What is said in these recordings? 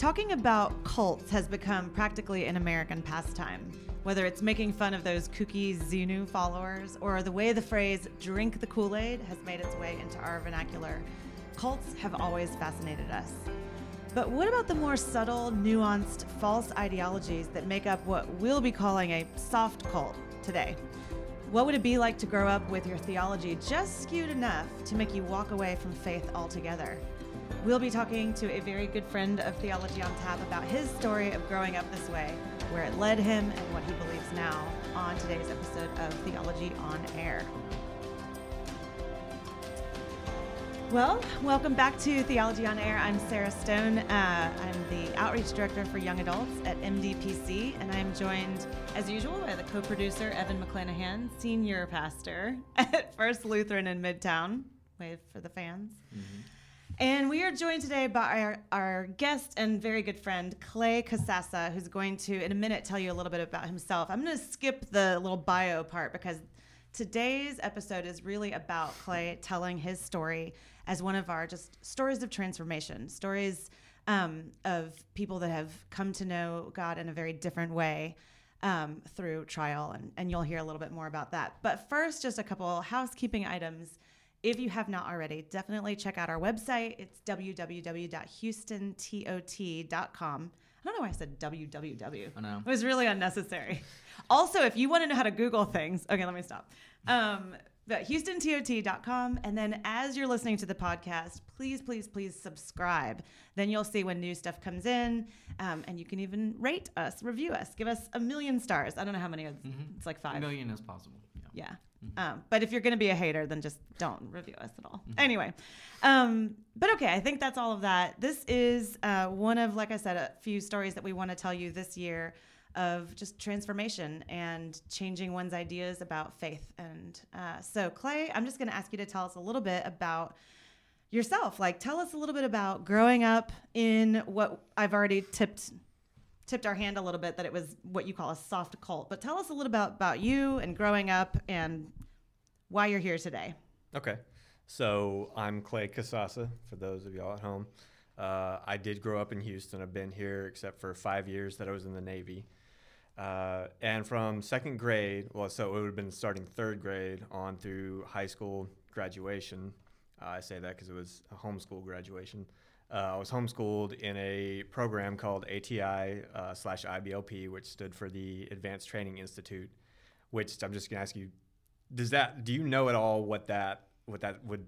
Talking about cults has become practically an American pastime. Whether it's making fun of those kooky Xenu followers or the way the phrase drink the Kool Aid has made its way into our vernacular, cults have always fascinated us. But what about the more subtle, nuanced, false ideologies that make up what we'll be calling a soft cult today? What would it be like to grow up with your theology just skewed enough to make you walk away from faith altogether? We'll be talking to a very good friend of Theology on Tap about his story of growing up this way, where it led him, and what he believes now on today's episode of Theology on Air. Well, welcome back to Theology on Air. I'm Sarah Stone. Uh, I'm the Outreach Director for Young Adults at MDPC, and I'm joined, as usual, by the co producer, Evan McClanahan, Senior Pastor at First Lutheran in Midtown. Wave for the fans. Mm-hmm. And we are joined today by our, our guest and very good friend, Clay Casassa, who's going to, in a minute, tell you a little bit about himself. I'm going to skip the little bio part because today's episode is really about Clay telling his story as one of our just stories of transformation, stories um, of people that have come to know God in a very different way. Um, through trial, and, and you'll hear a little bit more about that. But first, just a couple housekeeping items if you have not already, definitely check out our website. It's www.houstontot.com. I don't know why I said www. I know. It was really unnecessary. also, if you want to know how to Google things, okay, let me stop. Um, but houstontot.com. And then as you're listening to the podcast, please, please, please subscribe. Then you'll see when new stuff comes in. Um, and you can even rate us, review us, give us a million stars. I don't know how many. It's, mm-hmm. it's like five. A million is possible. Yeah. yeah. Mm-hmm. Um, but if you're going to be a hater, then just don't review us at all. Mm-hmm. Anyway, um, but okay, I think that's all of that. This is uh, one of, like I said, a few stories that we want to tell you this year of just transformation and changing one's ideas about faith. And uh, so, Clay, I'm just going to ask you to tell us a little bit about yourself. Like, tell us a little bit about growing up in what I've already tipped tipped our hand a little bit that it was what you call a soft cult. But tell us a little about about you and growing up and why you're here today. Okay. So I'm Clay Casassa, for those of y'all at home. Uh, I did grow up in Houston. I've been here except for five years that I was in the Navy. Uh, and from second grade, well, so it would have been starting third grade on through high school graduation. Uh, I say that because it was a homeschool graduation. Uh, I was homeschooled in a program called ATI uh, slash IBLP, which stood for the Advanced Training Institute. Which I'm just gonna ask you, does that do you know at all what that what that would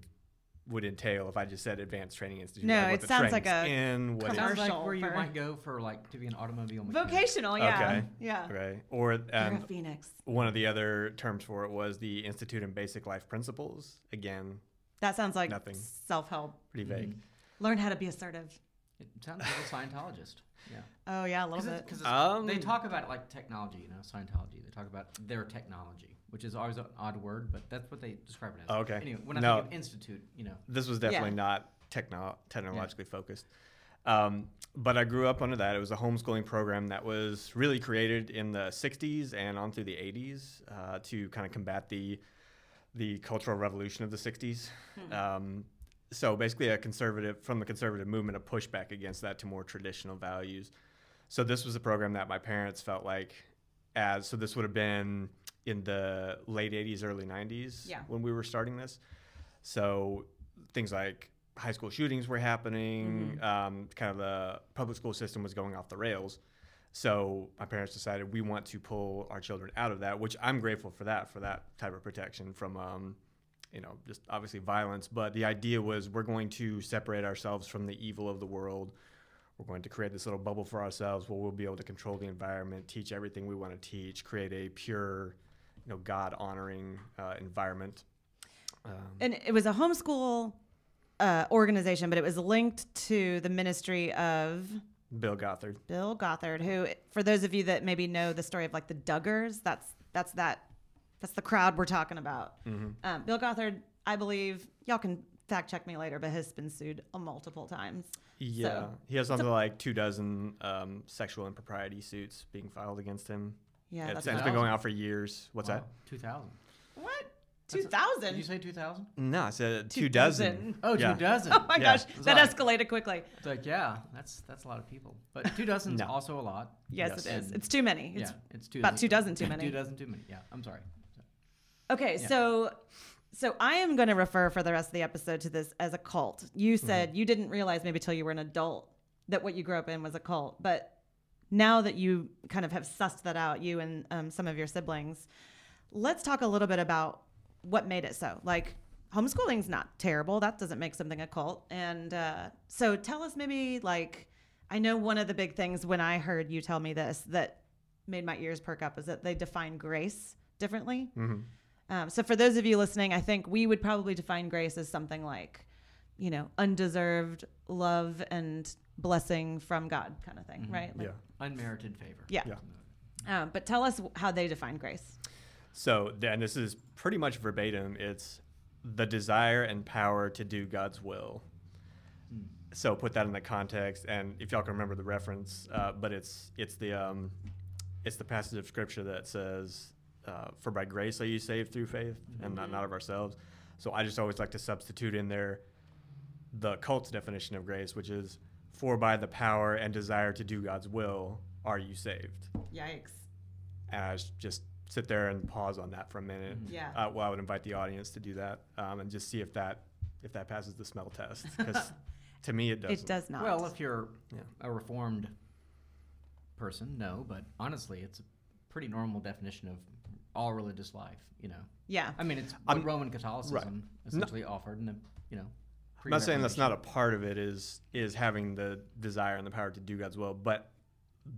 would entail if I just said Advanced Training Institute? No, like it sounds like a in what sounds like where you might go for like to be an automobile mechanic. vocational. Yeah, okay. yeah, right. Or um, Phoenix. One of the other terms for it was the Institute in Basic Life Principles. Again, that sounds like nothing self help. Pretty vague. Mm-hmm. Learn how to be assertive. It sounds like a Scientologist. Yeah. Oh yeah, a little bit. Because um, they talk about it like technology, you know, Scientology. They talk about their technology, which is always an odd word, but that's what they describe it as. Okay. Anyway, when no, I think of institute, you know, this was definitely yeah. not techno- technologically yeah. focused. Um, but I grew up under that. It was a homeschooling program that was really created in the '60s and on through the '80s uh, to kind of combat the the cultural revolution of the '60s. Hmm. Um, so basically a conservative from the conservative movement a pushback against that to more traditional values so this was a program that my parents felt like as so this would have been in the late 80s early 90s yeah. when we were starting this so things like high school shootings were happening mm-hmm. um, kind of the public school system was going off the rails so my parents decided we want to pull our children out of that which i'm grateful for that for that type of protection from um, you know, just obviously violence. But the idea was we're going to separate ourselves from the evil of the world. We're going to create this little bubble for ourselves where we'll be able to control the environment, teach everything we want to teach, create a pure, you know, God honoring uh, environment. Um, and it was a homeschool uh, organization, but it was linked to the ministry of Bill Gothard. Bill Gothard, who, for those of you that maybe know the story of like the Duggars, that's that's that that's the crowd we're talking about. Mm-hmm. Um, Bill Gothard, I believe, y'all can fact check me later, but has been sued multiple times. Yeah, so, he has something so, like two dozen um, sexual impropriety suits being filed against him. Yeah, it's, it's been going on for years. What's wow. that? Two thousand. What? Two thousand? Did you thousand. say 2000? No, I said Two two dozen. dozen. Oh, Yeah. two dozen. Oh my Yeah. gosh, that like- escalated quickly. It's like, yeah, that's that's a lot of people. But two dozen's No. also a lot. Yes, Yes. it is. And- It's too many. It's yeah, it's two. about two dozen too many. Two dozen too many. Yeah, I'm sorry. Okay, Yeah. so so I am going to refer for the rest of the episode to this as a cult. You Mm-hmm. said you didn't realize maybe till you were an adult that what you grew up in was a cult, but now that you kind of have sussed that out, you and um, some of your siblings, let's talk a little bit about what made it so. Like homeschooling's not terrible. That doesn't make something a cult. And uh, so tell us maybe like I know one of the big things when I heard you tell me this that made my ears perk up is that they define grace differently. hmm Um, so for those of you listening, I think we would probably define grace as something like, you know, undeserved love and blessing from God, kind of thing, Mhm. right? Like- Yeah. Unmerited favor. Yeah. Yeah. Um, but tell us how they define grace. So, and this is pretty much verbatim. It's the desire and power to do God's will. Mm. So put that in the context, and if y'all can remember the reference, uh, but it's it's the um, it's the passage of scripture that says, uh, "For by grace are you saved through faith, and not Mhm. not of ourselves." So I just always like to substitute in there the cult's definition of grace, which is, "For by the power and desire to do God's will are you saved." Yikes. And I s- just sit there and pause on that for a minute. Mhm. Yeah. Uh, well, I would invite the audience to do that um, and just see if that if that passes the smell test. Because to me, it doesn't. it does not. Well, if you're Yeah. a reformed person, no. But honestly, it's a pretty normal definition of all religious life. You know, yeah. I mean, it's I'm- what Roman Catholicism essentially offered and you know. I'm not saying that's not a part of it. Is is having the desire and the power to do God's will, but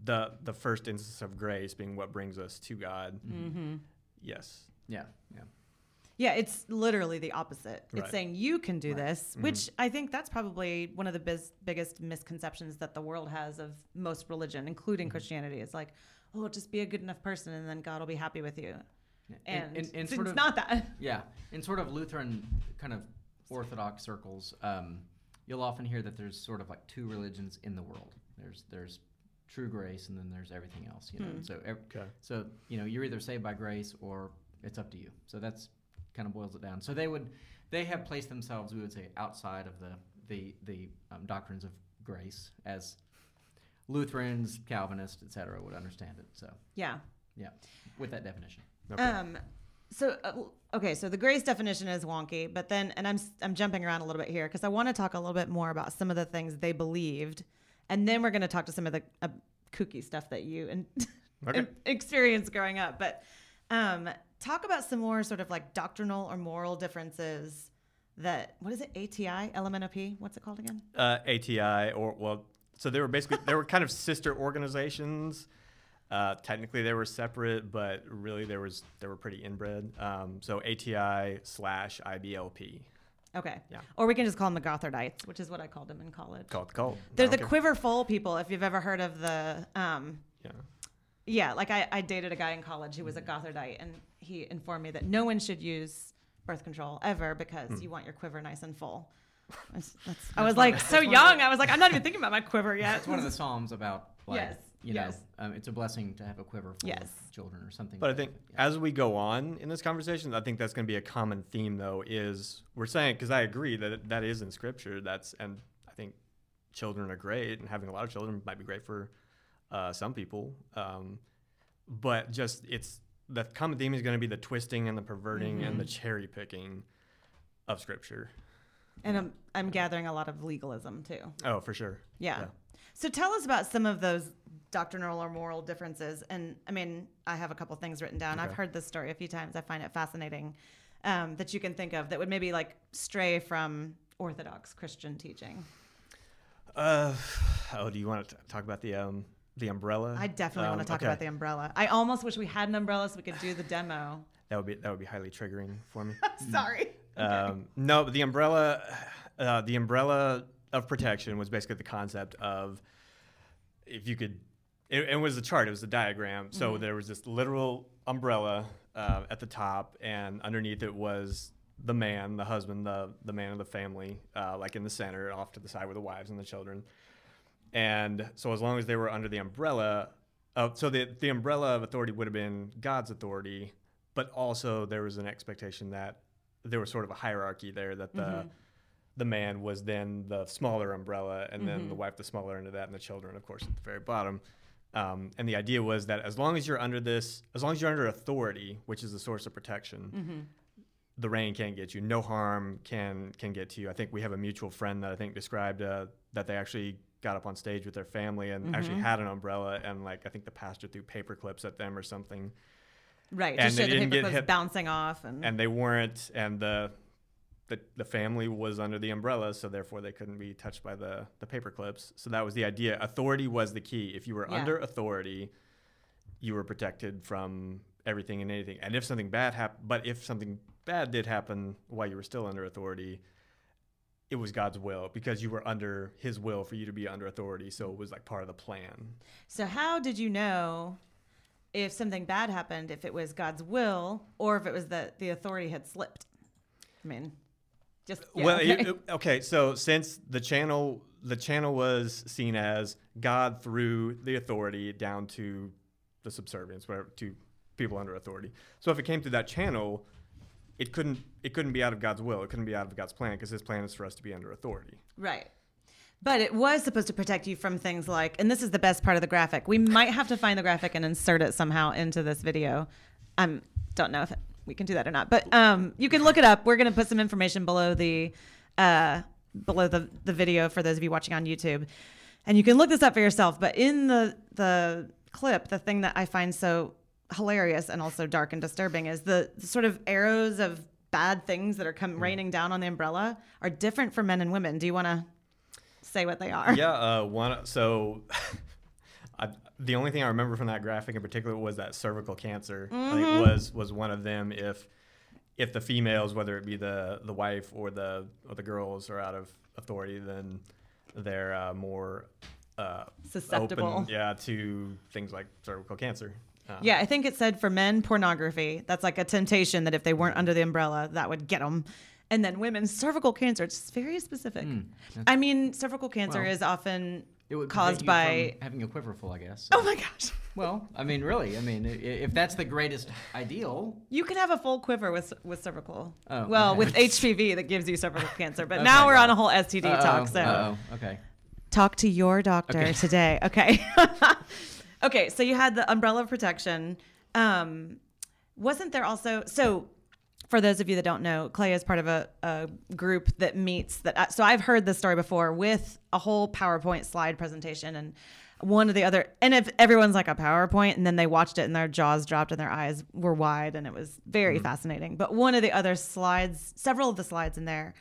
the the first instance of grace being what brings us to God. Mm-hmm. Yes. Yeah, yeah. Yeah, it's literally the opposite. It's saying you can do Right. this, Mhm. which I think that's probably one of the biz- biggest misconceptions that the world has of most religion, including Mhm. Christianity. It's like, oh, just be a good enough person, and then God will be happy with you. yeah. And, and, and it's sort of, not that. Yeah, in sort of Lutheran kind of Orthodox circles, um, you'll often hear that there's sort of like two religions in the world. There's there's true grace, and then there's everything else. You know, Hmm. so ev- Okay. so you know you're either saved by grace or it's up to you. So that's kind of boils it down. So they would they have placed themselves, we would say, outside of the the the um, doctrines of grace as Lutherans, Calvinists, etc. would understand it. So yeah, Yeah. with that definition. Okay. Um, so uh, okay, so the grace definition is wonky, but then, and I'm I'm jumping around a little bit here because I want to talk a little bit more about some of the things they believed, and then we're going to talk to some of the uh, kooky stuff that you and Okay. experienced growing up. But um, talk about some more sort of like doctrinal or moral differences that what is it ATI LMNOP? What's it called again? uh, ATI or well, so they were basically they were kind of sister organizations. Uh, technically, they were separate, but really there was they were pretty inbred. Um, so ATI slash IBLP Okay. Yeah. Or we can just call them the Gothardites, which is what I called them in college. called the cult. They're the don't care. quiver full people. If you've ever heard of the, um, Yeah. yeah, like I, I dated a guy in college who was a Gothardite, and he informed me that no one should use birth control ever because Hmm. you want your quiver nice and full. That's- that's- I was like so that's one of young. I was like, I'm not even thinking about my quiver yet. It's one of the psalms about like Yes, you know um, it's a blessing to have a quiver full Yes. of children or something. But I think that. Yeah. as we go on in this conversation, I think that's going to be a common theme, though. Is we're saying because I agree that that is in Scripture. That's and I think children are great, and having a lot of children might be great for uh, some people. Um, but just it's the common theme is going to be the twisting and the perverting and the Mhm. cherry picking of Scripture. And I'm, I'm gathering a lot of legalism too. Oh, for sure. Yeah. Yeah. So tell us about some of those doctrinal or moral differences. And I mean, I have a couple things written down. I've heard this story a few times. I find it fascinating um, that you can think of that would maybe like stray from Orthodox Christian teaching. Uh, oh, do you want to talk about the um the umbrella? I definitely want Um, to talk okay. about the umbrella. I almost wish we had an umbrella so we could do the demo. That would be that would be highly triggering for me. Sorry. Um, no, the umbrella, uh, the umbrella of protection was basically the concept of if you could. It, it was a chart. It was a diagram. So Mhm. there was this literal umbrella uh, at the top, and underneath it was the man, the husband, the the man of the family, uh, like in the center, off to the side were the wives and the children. And so as long as they were under the umbrella, uh, so the the umbrella of authority would have been God's authority, but also there was an expectation that there was sort of a hierarchy there that the Mm-hmm. the man was then the smaller umbrella, and then Mm-hmm. the wife the smaller end of that, and the children, of course, at the very bottom. Um, and the idea was that as long as you're under this, as long as you're under authority, which is the source of protection, Mm-hmm. the rain can't get you. No harm can can get to you. I think we have a mutual friend that I think described uh, that they actually got up on stage with their family and actually Mm-hmm. had an umbrella, and like I think the pastor threw paper clips at them or something, Right. And Just they the didn't paper get clips hit- bouncing off and, and they weren't, and the the, the family was under the umbrella, so therefore they couldn't be touched by the the paper clips. So that was the idea. Authority was the key. If you were Yeah. under authority, you were protected from everything and anything. And if something bad happened, but if something bad did happen while you were still under authority, it was God's will because you were under His will for you to be under authority. So it was like part of the plan. So how did you know if something bad happened, if it was God's will or if it was that the authority had slipped? I mean, just yeah, well, okay. you- okay. So since the channel, the channel was seen as God through the authority down to the subservience, whatever, to people under authority. So if it came through that channel, it couldn't it couldn't be out of God's will. It couldn't be out of God's plan because His plan is for us to be under authority. right. But it was supposed to protect you from things like, and this is the best part of the graphic. We might have to find the graphic and insert it somehow into this video. I don't know if it, we can do that or not, but um, you can look it up. We're going to put some information below the uh, below the, the video for those of you watching on YouTube, and you can look this up for yourself. But in the the clip, the thing that I find so hilarious and also dark and disturbing is the, the sort of arrows of bad things that are come raining down on the umbrella are different for men and women. Do you want to say what they are? yeah. Uh, one. So. I, the only thing I remember from that graphic in particular was that cervical cancer. Mm-hmm. think was was one of them. If if the females, whether it be the the wife or the or the girls, are out of authority, then they're uh, more uh, Susceptible. open, yeah, to things like cervical cancer. Uh, Yeah, I think it said for men, pornography. That's like a temptation that if they weren't under the umbrella, that would get them. And then women, cervical cancer. It's very specific. I mean, cervical cancer Well, is often It would caused by. having a quiverful, I guess. Oh my gosh. Well, I mean, really, I mean, if that's the greatest ideal, You can have a full quiver with with cervical. Oh, well, okay. with HPV that gives you cervical cancer. But Okay, now we're on a whole STD talk. So uh-oh, okay. talk to your doctor Okay. today. Okay. okay. So you had the umbrella of protection. Um, wasn't there also so? For those of you that don't know, Clay is part of a, a group that meets that. Uh, so I've heard this story before with a whole PowerPoint slide presentation, and one of the other, and if everyone's like a PowerPoint, and then they watched it and their jaws dropped and their eyes were wide, and it was very mm-hmm. fascinating. But one of the other slides, several of the slides in there,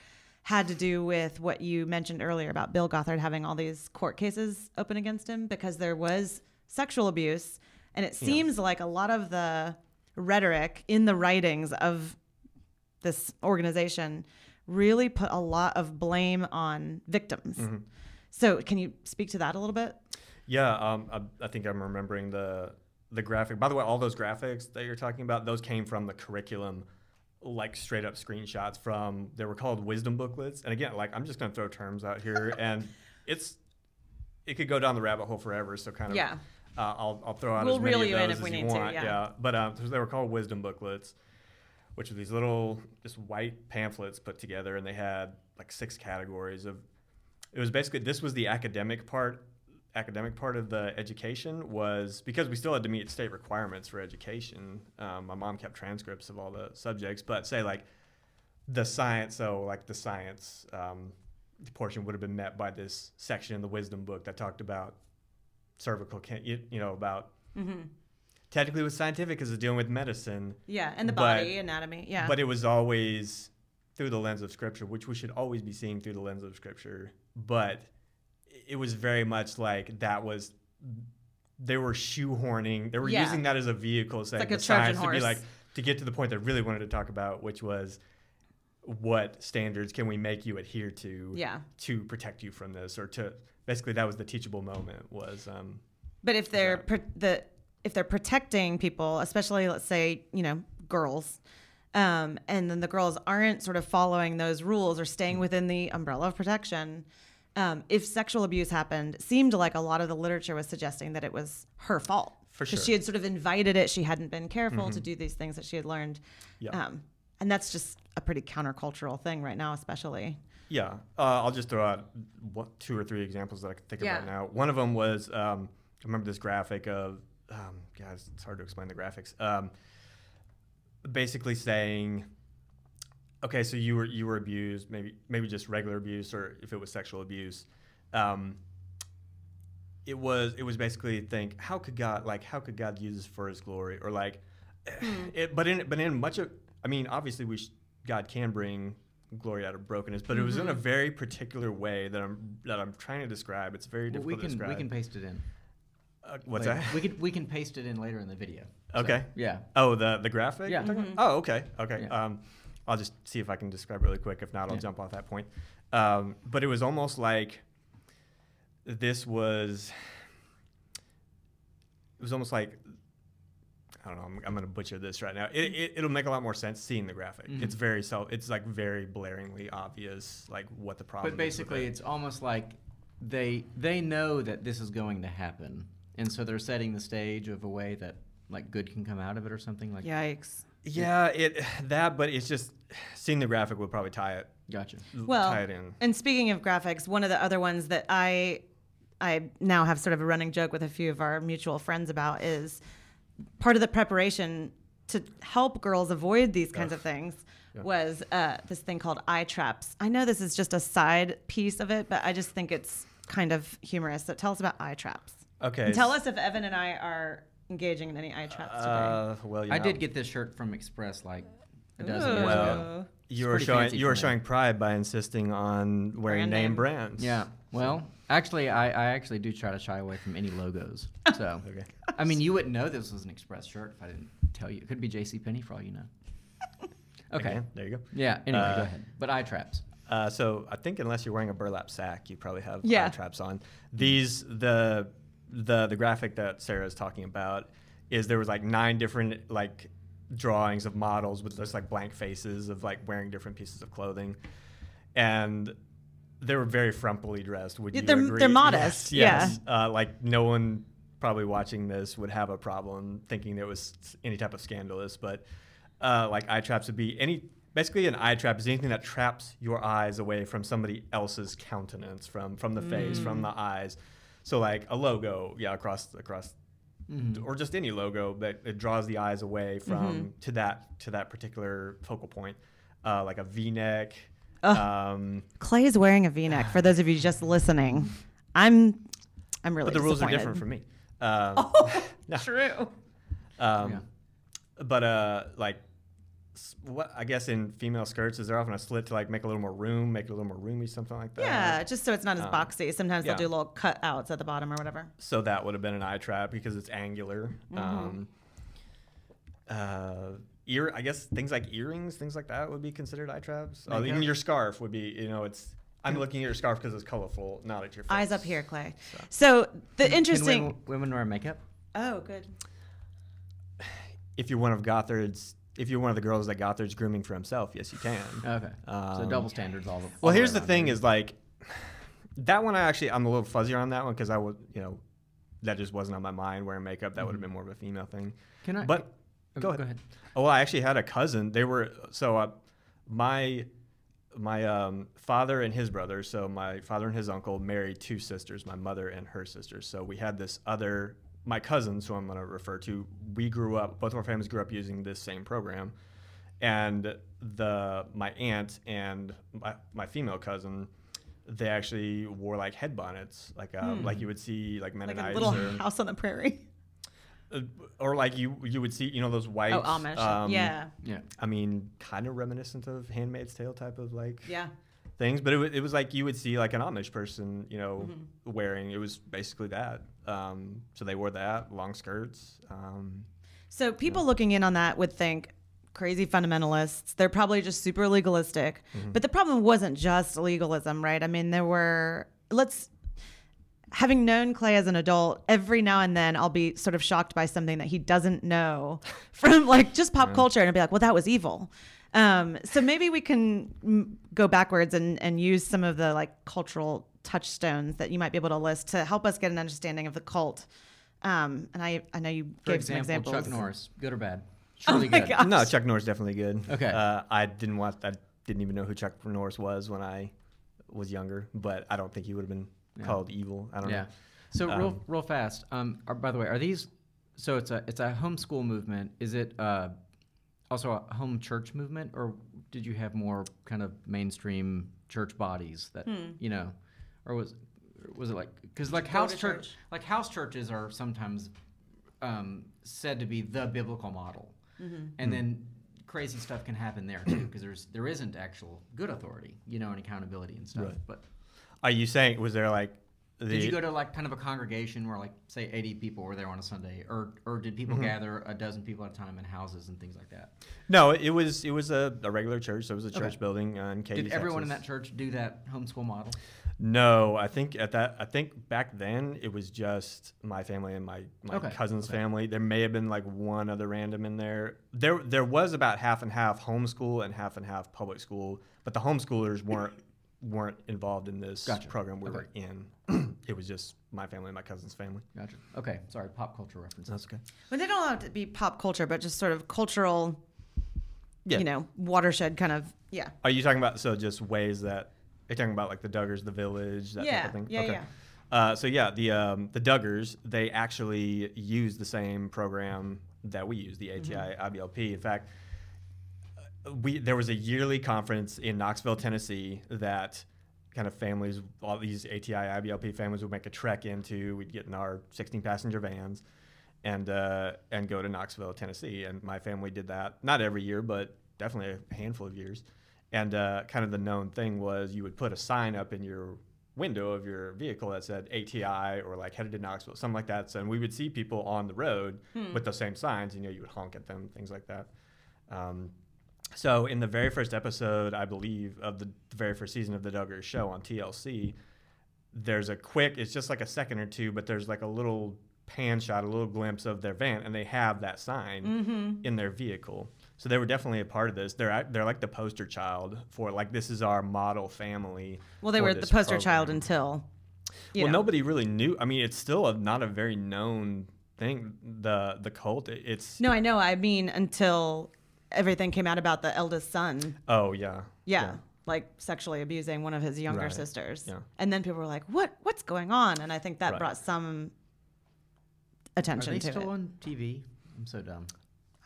had to do with what you mentioned earlier about Bill Gothard having all these court cases open against him because there was sexual abuse. And it seems like a lot of the rhetoric in the writings of this organization really put a lot of blame on victims. So, can you speak to that a little bit? Yeah, um, I, I think I'm remembering the the graphic. By the way, all those graphics that you're talking about, those came from the curriculum, like straight up screenshots from. They were called wisdom booklets. And again, like I'm just gonna throw terms out here, and it's it could go down the rabbit hole forever. So kind of Yeah. Uh, I'll I'll throw out We'll as many reel of you in those if we as you need to, want. yeah. But um, so they were called wisdom booklets, which are these little just white pamphlets put together, and they had like six categories of. It was basically this was the academic part academic part of the education was because we still had to meet state requirements for education. Um, my mom kept transcripts of all the subjects, but say like the science, so like the science um, portion would have been met by this section in the wisdom book that talked about cervical, can- you, you know, about technically it was scientific because it's dealing with medicine, Yeah. And the But- body, anatomy. Yeah. but it was always through the lens of scripture, which we should always be seeing through the lens of scripture. But it was very much like that was they were shoehorning, they were Yeah. using that as a vehicle, say like a science to be like to get to the point they really wanted to talk about, which was what standards can we make you adhere to yeah. to protect you from this, or to basically that was the teachable moment was um, But if they're the if they're protecting people, especially let's say you know girls, um, and then the girls aren't sort of following those rules or staying within the umbrella of protection. Um, if sexual abuse happened, seemed like a lot of the literature was suggesting that it was her fault For because sure. Mm-hmm. she had sort of invited it. She hadn't been careful to do these things that she had learned. Yeah. Um, and that's just a pretty countercultural thing right now, especially. Yeah, uh, I'll just throw out one, two or three examples that I can think of Yeah. right now. One of them was um, I remember this graphic of um, guys. It's hard to explain the graphics. Um, basically saying, okay, so you were you were abused, maybe maybe just regular abuse, or if it was sexual abuse. Um, it was it was basically think how could God like how could God use this for His glory or like, it, but in but in much of I mean obviously we sh- God can bring glory out of brokenness, but it was in a very particular way that I'm that I'm trying to describe. It's very Well, difficult we to can describe. we can paste it in. Uh, what's later. that? We can we can paste it in later in the video. So, Okay. yeah. Oh, the the graphic. Yeah. you're talking about? Oh, okay, okay. Yeah. Um, I'll just see if I can describe really quick. If not, I'll Yeah. jump off that point. Um, but it was almost like this was. It was almost like I don't know. I'm, I'm going to butcher this right now. It, it, it'll make a lot more sense seeing the graphic. Mhm. It's very self. It's like very blaringly obvious, like what the problem. But basically, is with it's almost like they they know that this is going to happen, and so they're setting the stage of a way that like good can come out of it or something like. Yikes. yeah, it that. But it's just seeing the graphic would probably tie it. Gotcha. Well, tie it in. And speaking of graphics, one of the other ones that I I now have sort of a running joke with a few of our mutual friends about is part of the preparation to help girls avoid these kinds of things was uh, this thing called eye traps. I know this is just a side piece of it, but I just think it's kind of humorous. So tell us about eye traps. Okay. Tell us if Evan and I are engaging in any eye traps today. Uh, well, you I know, did get this shirt from Express like a dozen Ooh. years Well, ago. You It's were showing you were showing pride by insisting on wearing Brand name name. brands. Yeah. Well, actually, I, I actually do try to shy away from any logos. So, Okay. I mean, you wouldn't know this was an Express shirt if I didn't tell you. It could be J.C. Penney for all you know. Okay. There you go. Yeah. Anyway, Uh, go ahead. But eye traps. Uh, so I think unless you're wearing a burlap sack, you probably have Yeah. eye traps on. These the the the graphic that Sarah is talking about is there was like nine different like drawings of models with just like blank faces of like wearing different pieces of clothing, and they were very frumpily dressed. Would Yeah, you they're- agree? they're modest, Yes. yes. Uh, like no one probably watching this would have a problem thinking there was any type of scandalous, but uh, like eye traps would be any basically an eye trap is anything that traps your eyes away from somebody else's countenance from from the face from the eyes so like a logo yeah across across Mm-hmm. or just any logo that it draws the eyes away from to that to that particular focal point uh, like a v-neck um, Clay is wearing a V-neck. For those of you just listening, I'm I'm really but the rules are different for me um, no. True. Um, Yeah. But uh, like, s- what I guess in female skirts is there often a slit to like make a little more room, make it a little more roomy, something like that. Yeah, just so it's not as Um, boxy. Sometimes yeah. they'll do little cutouts at the bottom or whatever. So that would have been an eye trap because it's angular. Mm-hmm. Um, uh, ear, I guess things like earrings, things like that would be considered eye traps. Oh, even your scarf would be. You know, it's. I'm looking at your scarf because it's colorful, not at your face. Eyes up here, Clay. So- So the Can interesting. women, women wear makeup? Oh, good. If you're one of Gothard's, if you're one of the girls that Gothard's grooming for himself, yes, you can. Okay. so Um, double standards all the Well, here's the thing: here. is like that one. I actually I'm a little fuzzier on that one because I was, you know, that just wasn't on my mind wearing makeup. That would have been more of a female thing. Can I? But can- go oh, ahead. Go ahead. oh, well, I actually had a cousin. They were so uh, my my um, father and his brother. So my father and his uncle married two sisters, my mother and her sisters. So we had this other my cousins, who I'm going to refer to. We grew up. Both of our families grew up using this same program and the my aunt and my, my female cousin they actually wore like head bonnets like uh, like you would see like Hmm. Like Mennonites a little or, house on the prairie. uh, or like you you would see you know those white Oh, Amish. um, yeah. Yeah. I mean kind of reminiscent of Handmaid's Tale type of like Yeah. things but it, wa- it was like you would see like an Amish person you know Mm-hmm. wearing it was basically that um, so they wore that long skirts um, So people looking in on that would think crazy fundamentalists. They're probably just super legalistic. Mm-hmm. But the problem wasn't just legalism, right? I mean, there were let's having known Clay as an adult, every now and then I'll be sort of shocked by something that he doesn't know from like just pop culture and I'll be like, well, that was evil. Um, so maybe we can mm, go backwards and, and use some of the like cultural touchstones that you might be able to list to help us get an understanding of the cult. Um, and I, I know you For gave some example, examples. Chuck Norris, good or bad? truly my good. God. No, Chuck Norris definitely good. Okay. Uh, I didn't watch. I didn't even know who Chuck Norris was when I was younger, but I don't think he would have been Yeah. called evil. I don't Yeah. know. So real Um, real fast. Um, are, by the way, are these? So it's a it's a homeschool movement. Is it uh, also a home church movement, or did you have more kind of mainstream church bodies that you know, or was was it like because like house church, church. like house churches are sometimes um, said to be the biblical model, and then crazy stuff can happen there too because there's there isn't actual good authority, you know, and accountability and stuff. Right. But Are you saying was there like the? did you go to like kind of a congregation where like say 80 people were there on a Sunday or or did people Mm-hmm. gather a dozen people at a time in houses and things like that? no, it was it was a, a regular church. So it was a church Okay. building on Katy, Did everyone in that church do that homeschool model? No, I think at that I think back then it was just my family and my, my Okay, cousin's okay. family. There may have been like one other random in there. There there was about half and half homeschool and half and half public school, but the homeschoolers weren't weren't involved in this Gotcha. program we Okay. were in. it was just my family and my cousin's family. Gotcha. Okay, sorry, pop culture references. That's okay. But they don't have to be pop culture, but just sort of cultural, Yeah. you know, watershed kind of. Yeah. Are you talking about so just ways that are talking about like the Duggars, the village, that Yeah, type of thing? yeah, yeah. Uh, so yeah, the um, the Duggars they actually use the same program that we use, the ATI Mm-hmm. IBLP. In fact, uh, we there was a yearly conference in Knoxville, Tennessee that kind of families, all these ATI IBLP families would make a trek into. We'd get in our 16 passenger vans and uh, and go to Knoxville, Tennessee. And my family did that not every year, but definitely a handful of years. And uh, kind of the known thing was you would put a sign up in your window of your vehicle that said ATI or like headed to Knoxville, something like that. So and we would see people on the road with those same signs. You know, you would honk at them, things like that. Um, so in the very first episode, I believe, of the, the very first season of the Duggars show on TLC, there's a quick, it's just like a second or two, but there's like a little pan shot, a little glimpse of their van, and they have that sign Mm-hmm. in their vehicle. So they were definitely a part of this. They're they're like the poster child for like this is our model family. Well, they were the this poster child until. You well, know. nobody really knew. I mean, it's still a, not a very known thing. The the cult. It's No, I know. I mean, until everything came out about the eldest son. oh yeah Yeah. Like sexually abusing one of his younger Right. sisters. Yeah. And then people were like, what? What's going on? And I think that Right. brought some attention Are attention they to still it. on TV? I'm so dumb.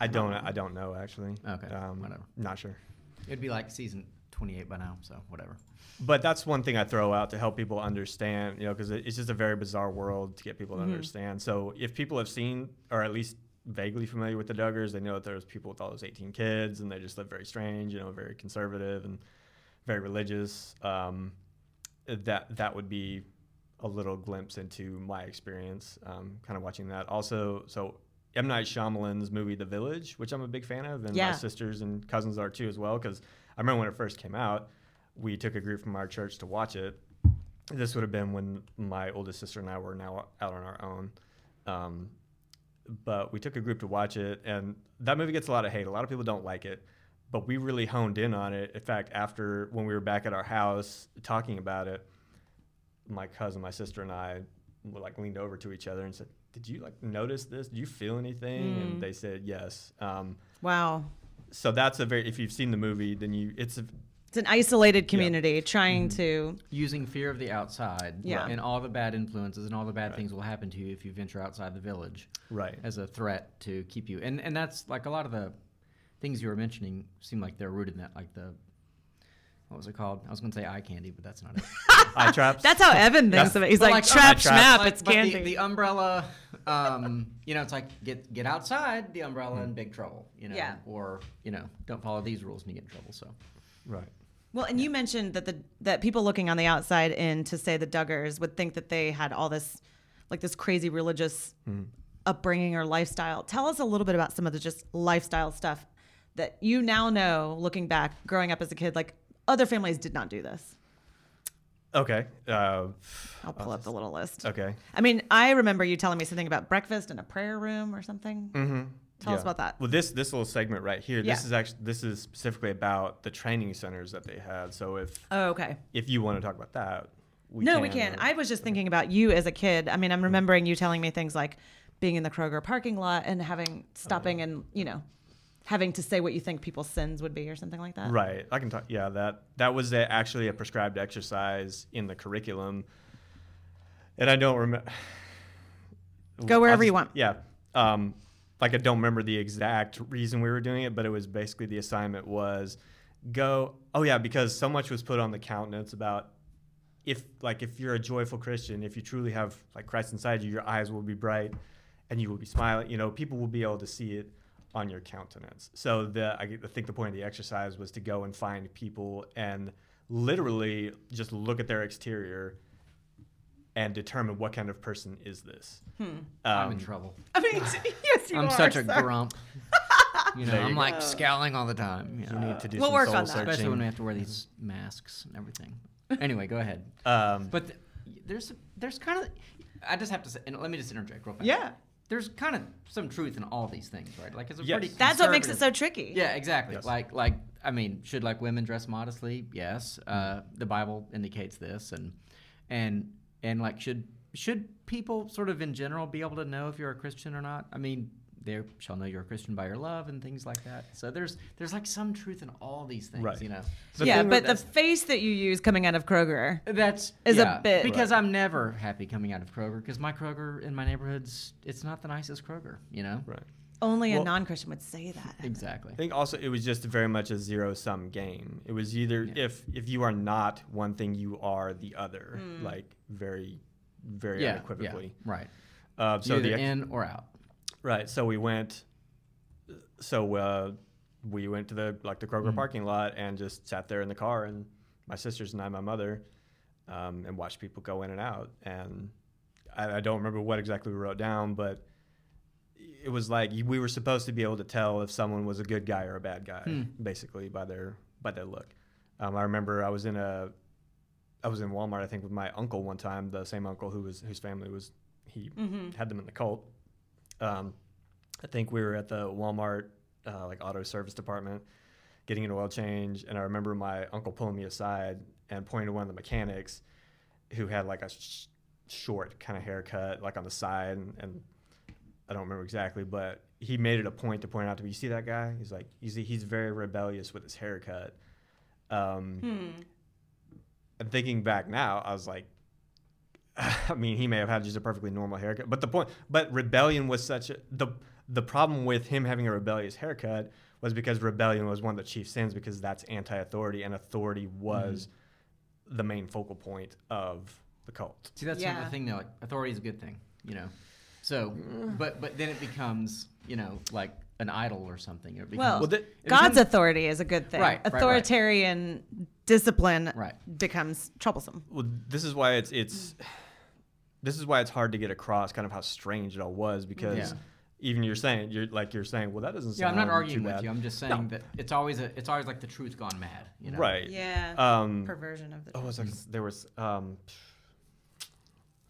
I don't I don't know actually. Okay, um, whatever. Not sure. It'd be like season 28 by now, so whatever. But that's one thing I throw out to help people understand, you know, because it's just a very bizarre world to get people to Mm-hmm. understand. So if people have seen or at least vaguely familiar with the Duggars, they know that there's people with all those 18 kids and they just live very strange, you know, very conservative and very religious. Um, that that would be a little glimpse into my experience, um, kind of watching that. Also, so M Night Shyamalan's movie The Village, which I'm a big fan of, and Yeah. my sisters and cousins are too as well. Because I remember when it first came out, we took a group from our church to watch it. This would have been when my oldest sister and I were now out on our own. Um, but we took a group to watch it, and that movie gets a lot of hate. A lot of people don't like it, but we really honed in on it. In fact, after when we were back at our house talking about it, my cousin, my sister, and I were like leaned over to each other and said, "Did you like notice this? Did you feel anything?" Mm. And they said yes. Um, Wow. so that's a very if you've seen the movie, then you it's a, It's an isolated community trying to. Using fear of the outside Yeah. and all the bad influences and all the bad Right. things will happen to you if you venture outside the village right. as a threat to keep you. And and that's like a lot of the things you were mentioning seem like they're rooted in that, like the what was it called? I was going to say eye candy, but that's not it. Eye traps. That's how Evan thinks of it. He's But like, like, trap, trap- snap, Like, it's candy. The, the umbrella, um, you know, it's like get get outside the umbrella in big trouble, you know, Yeah. or you know, don't follow these rules and you get in trouble. So right. Well, and you mentioned that the that people looking on the outside in to say the Duggars would think that they had all this, like this crazy religious upbringing or lifestyle. Tell us a little bit about some of the just lifestyle stuff that you now know, looking back, growing up as a kid. Like other families did not do this. Okay. Uh, I'll pull up the little list. okay. I mean, I remember you telling me something about breakfast in a prayer room or something. Mm-hmm. Tell us about that. Well, this this little segment right here. This is actually this is specifically about the training centers that they had. So if Oh, okay. if you want to talk about that, we no, can, we can't. or- I was just thinking about you as a kid. I mean, I'm remembering you telling me things like being in the Kroger parking lot and having stopping and you know having to say what you think people's sins would be or something like that. Right. I can talk. Yeah, that that was a, actually a prescribed exercise in the curriculum, and I don't remember. Go wherever you want. Yeah. Um, like I don't remember the exact reason we were doing it, but it was basically the assignment was go. Oh yeah, because so much was put on the countenance about if like if you're a joyful Christian, if you truly have like Christ inside you, your eyes will be bright, and you will be smiling. You know, people will be able to see it on your countenance. So the I think the point of the exercise was to go and find people and literally just look at their exterior and determine what kind of person is this. I'm in Um, trouble. I mean, yes, you I'm are. such a sorry. grump. You know, you I'm go. like scowling all the time. You You know? need to do We'll some work soul on that. searching. Especially when we have to wear these masks and everything. Anyway, go ahead. Um, But th- there's there's kind of I just have to say, and let me just interject real fast. Yeah. There's kind of some truth in all these things, right? Like it's a Yes. pretty That's what makes it so tricky. Yeah, exactly. Yes. Like like I mean, should like women dress modestly? Yes. Uh, the Bible indicates this, and and and like should should people sort of in general be able to know if you're a Christian or not? I mean, they shall know you're a Christian by your love and things like that. So there's there's like some truth in all these things, Right. you know. The yeah, but the face that you use coming out of Kroger. That's Is a bit- because I'm never happy coming out of Kroger because my Kroger in my neighborhoods it's not the nicest Kroger, you know. right. Only a non-Christian would say that. Exactly. I think also it was just very much a zero sum game. It was either Yeah. if if you are not one thing, you are the other, Mm. like very, very Yeah, unequivocally. yeah, right. Uh, so So either the ex- in or out. Right. So we went. So uh, we went to the like the Kroger Mhm. parking lot and just sat there in the car, and my sisters and I, my mother, um, and watched people go in and out. And I, I don't remember what exactly we wrote down, but it was like we were supposed to be able to tell if someone was a good guy or a bad guy, Hmm. basically by their by their look. Um, I remember I was in a I was in Walmart, I think, with my uncle one time, the same uncle who was whose family was he Mm-hmm. had them in the cult. Um, I think we were at the Walmart uh, like auto service department getting an oil change, and I remember my uncle pulling me aside and pointing to one of the mechanics who had like a sh- short kind of haircut, like on the side, and, and I don't remember exactly, but he made it a point to point out to me, "You see that guy? He's like, you see, he's very rebellious with his haircut." Um, Hmm. and thinking back now, I was like, I mean, he may have had just a perfectly normal haircut, but the point, but rebellion was such a the the problem with him having a rebellious haircut was because rebellion was one of the chief sins because that's anti-authority and authority was mm-hmm. the main focal point of the cult. See, that's sort of Yeah. the thing, though. Like, authority is a good thing, you know. So, mm. but but then it becomes, you know, like an idol or something. It becomes, Well, Well, the- it God's becomes- authority is a good thing. Right, right, right. Authoritarian discipline Right. becomes troublesome. Well, this is why it's it's this is why it's hard to get across kind of how strange it all was because Yeah. even you're saying you're like you're saying, well, that doesn't sound Yeah, I'm not arguing with bad. you. I'm just No. saying that it's always a, it's always like the truth gone mad, you know. Right. Yeah. Um, Perversion of the. Oh, was there, there was um.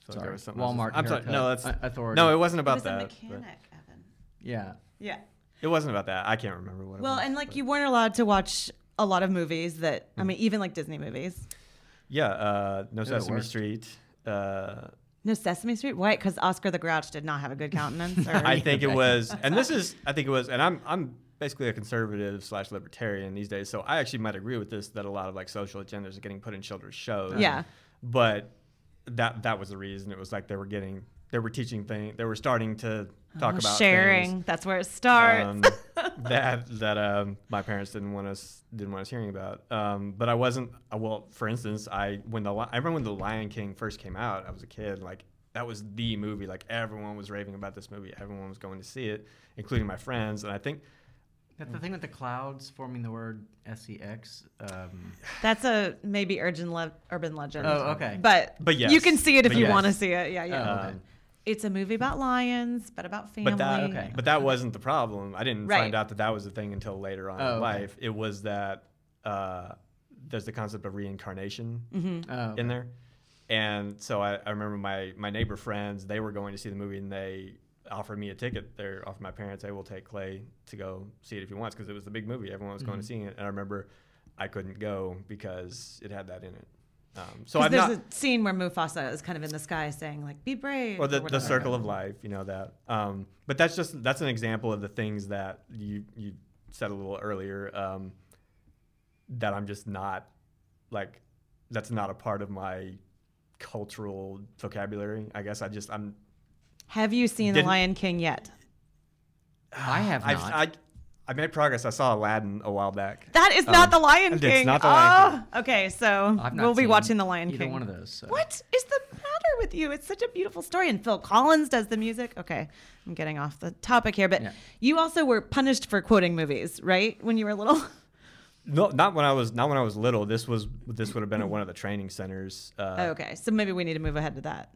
So Sorry. there was something. Walmart. I'm sorry. No, that's authority. no. It wasn't it about was that. a but mechanic, Evan. Yeah. Yeah. It wasn't about that. I can't remember what. it Well, was, and like but- you weren't allowed to watch a lot of movies that I Mm. mean, even like Disney movies. Yeah. Uh, no Sesame. Street. Uh, No Sesame Street. Why? Because Oscar the Grouch did not have a good countenance. Or... I think it was, and this is, I think it was, and I'm, I'm basically a conservative slash libertarian these days, so I actually might agree with this that a lot of like social agendas are getting put in children's shows. yeah. But that that was the reason. It was like they were getting, they were teaching things, they were starting to talk Oh, about sharing. things, That's where it starts. um, that that um, my parents didn't want us didn't want us hearing about. Um, but I wasn't. Uh, well, for instance, I when the I remember when the Lion King first came out. I was a kid. Like that was the movie. Like everyone was raving about this movie. Everyone was going to see it, including my friends. And I think That's the thing with the clouds forming the word sex. Um, That's a maybe urban le- urban legend. oh, okay. But But you can see it if But you yes. want to see it. Yeah, yeah. Oh, okay. It's a movie about lions, but about family. But that, Okay. but that wasn't the problem. I didn't Right. find out that that was the thing until later on Oh, in okay. life. It was that uh, there's the concept of reincarnation Mm-hmm. Oh, okay. in there, and so I, I remember my my neighbor friends they were going to see the movie and they offered me a ticket. They offered my parents, "Hey, we'll take Clay to go see it if he wants," because it was the big movie. Everyone was going to Mhm. see it, and I remember I couldn't go because it had that in it. Um, so So I'm there's not. a scene where Mufasa is kind of in the sky saying like, "Be brave," or the, the circle of life you know that um, but that's just that's an example of the things that you you said a little earlier, um, that I'm just not like that's not a part of my cultural vocabulary. I guess I just I'm Have you seen The Lion King yet? I have I've, not. I I made progress. I saw Aladdin a while back. That is not Um, The Lion it's King. not The Lion Oh, Okay, so we'll be watching The Lion either King. one of those. So. What is the matter with you? It's such a beautiful story, and Phil Collins does the music. Okay, I'm getting off the topic here, but Yeah. you also were punished for quoting movies, right? When you were little. No, not when I was not when I was little. This was this would have been at one of the training centers. Uh, okay, so maybe we need to move ahead to that.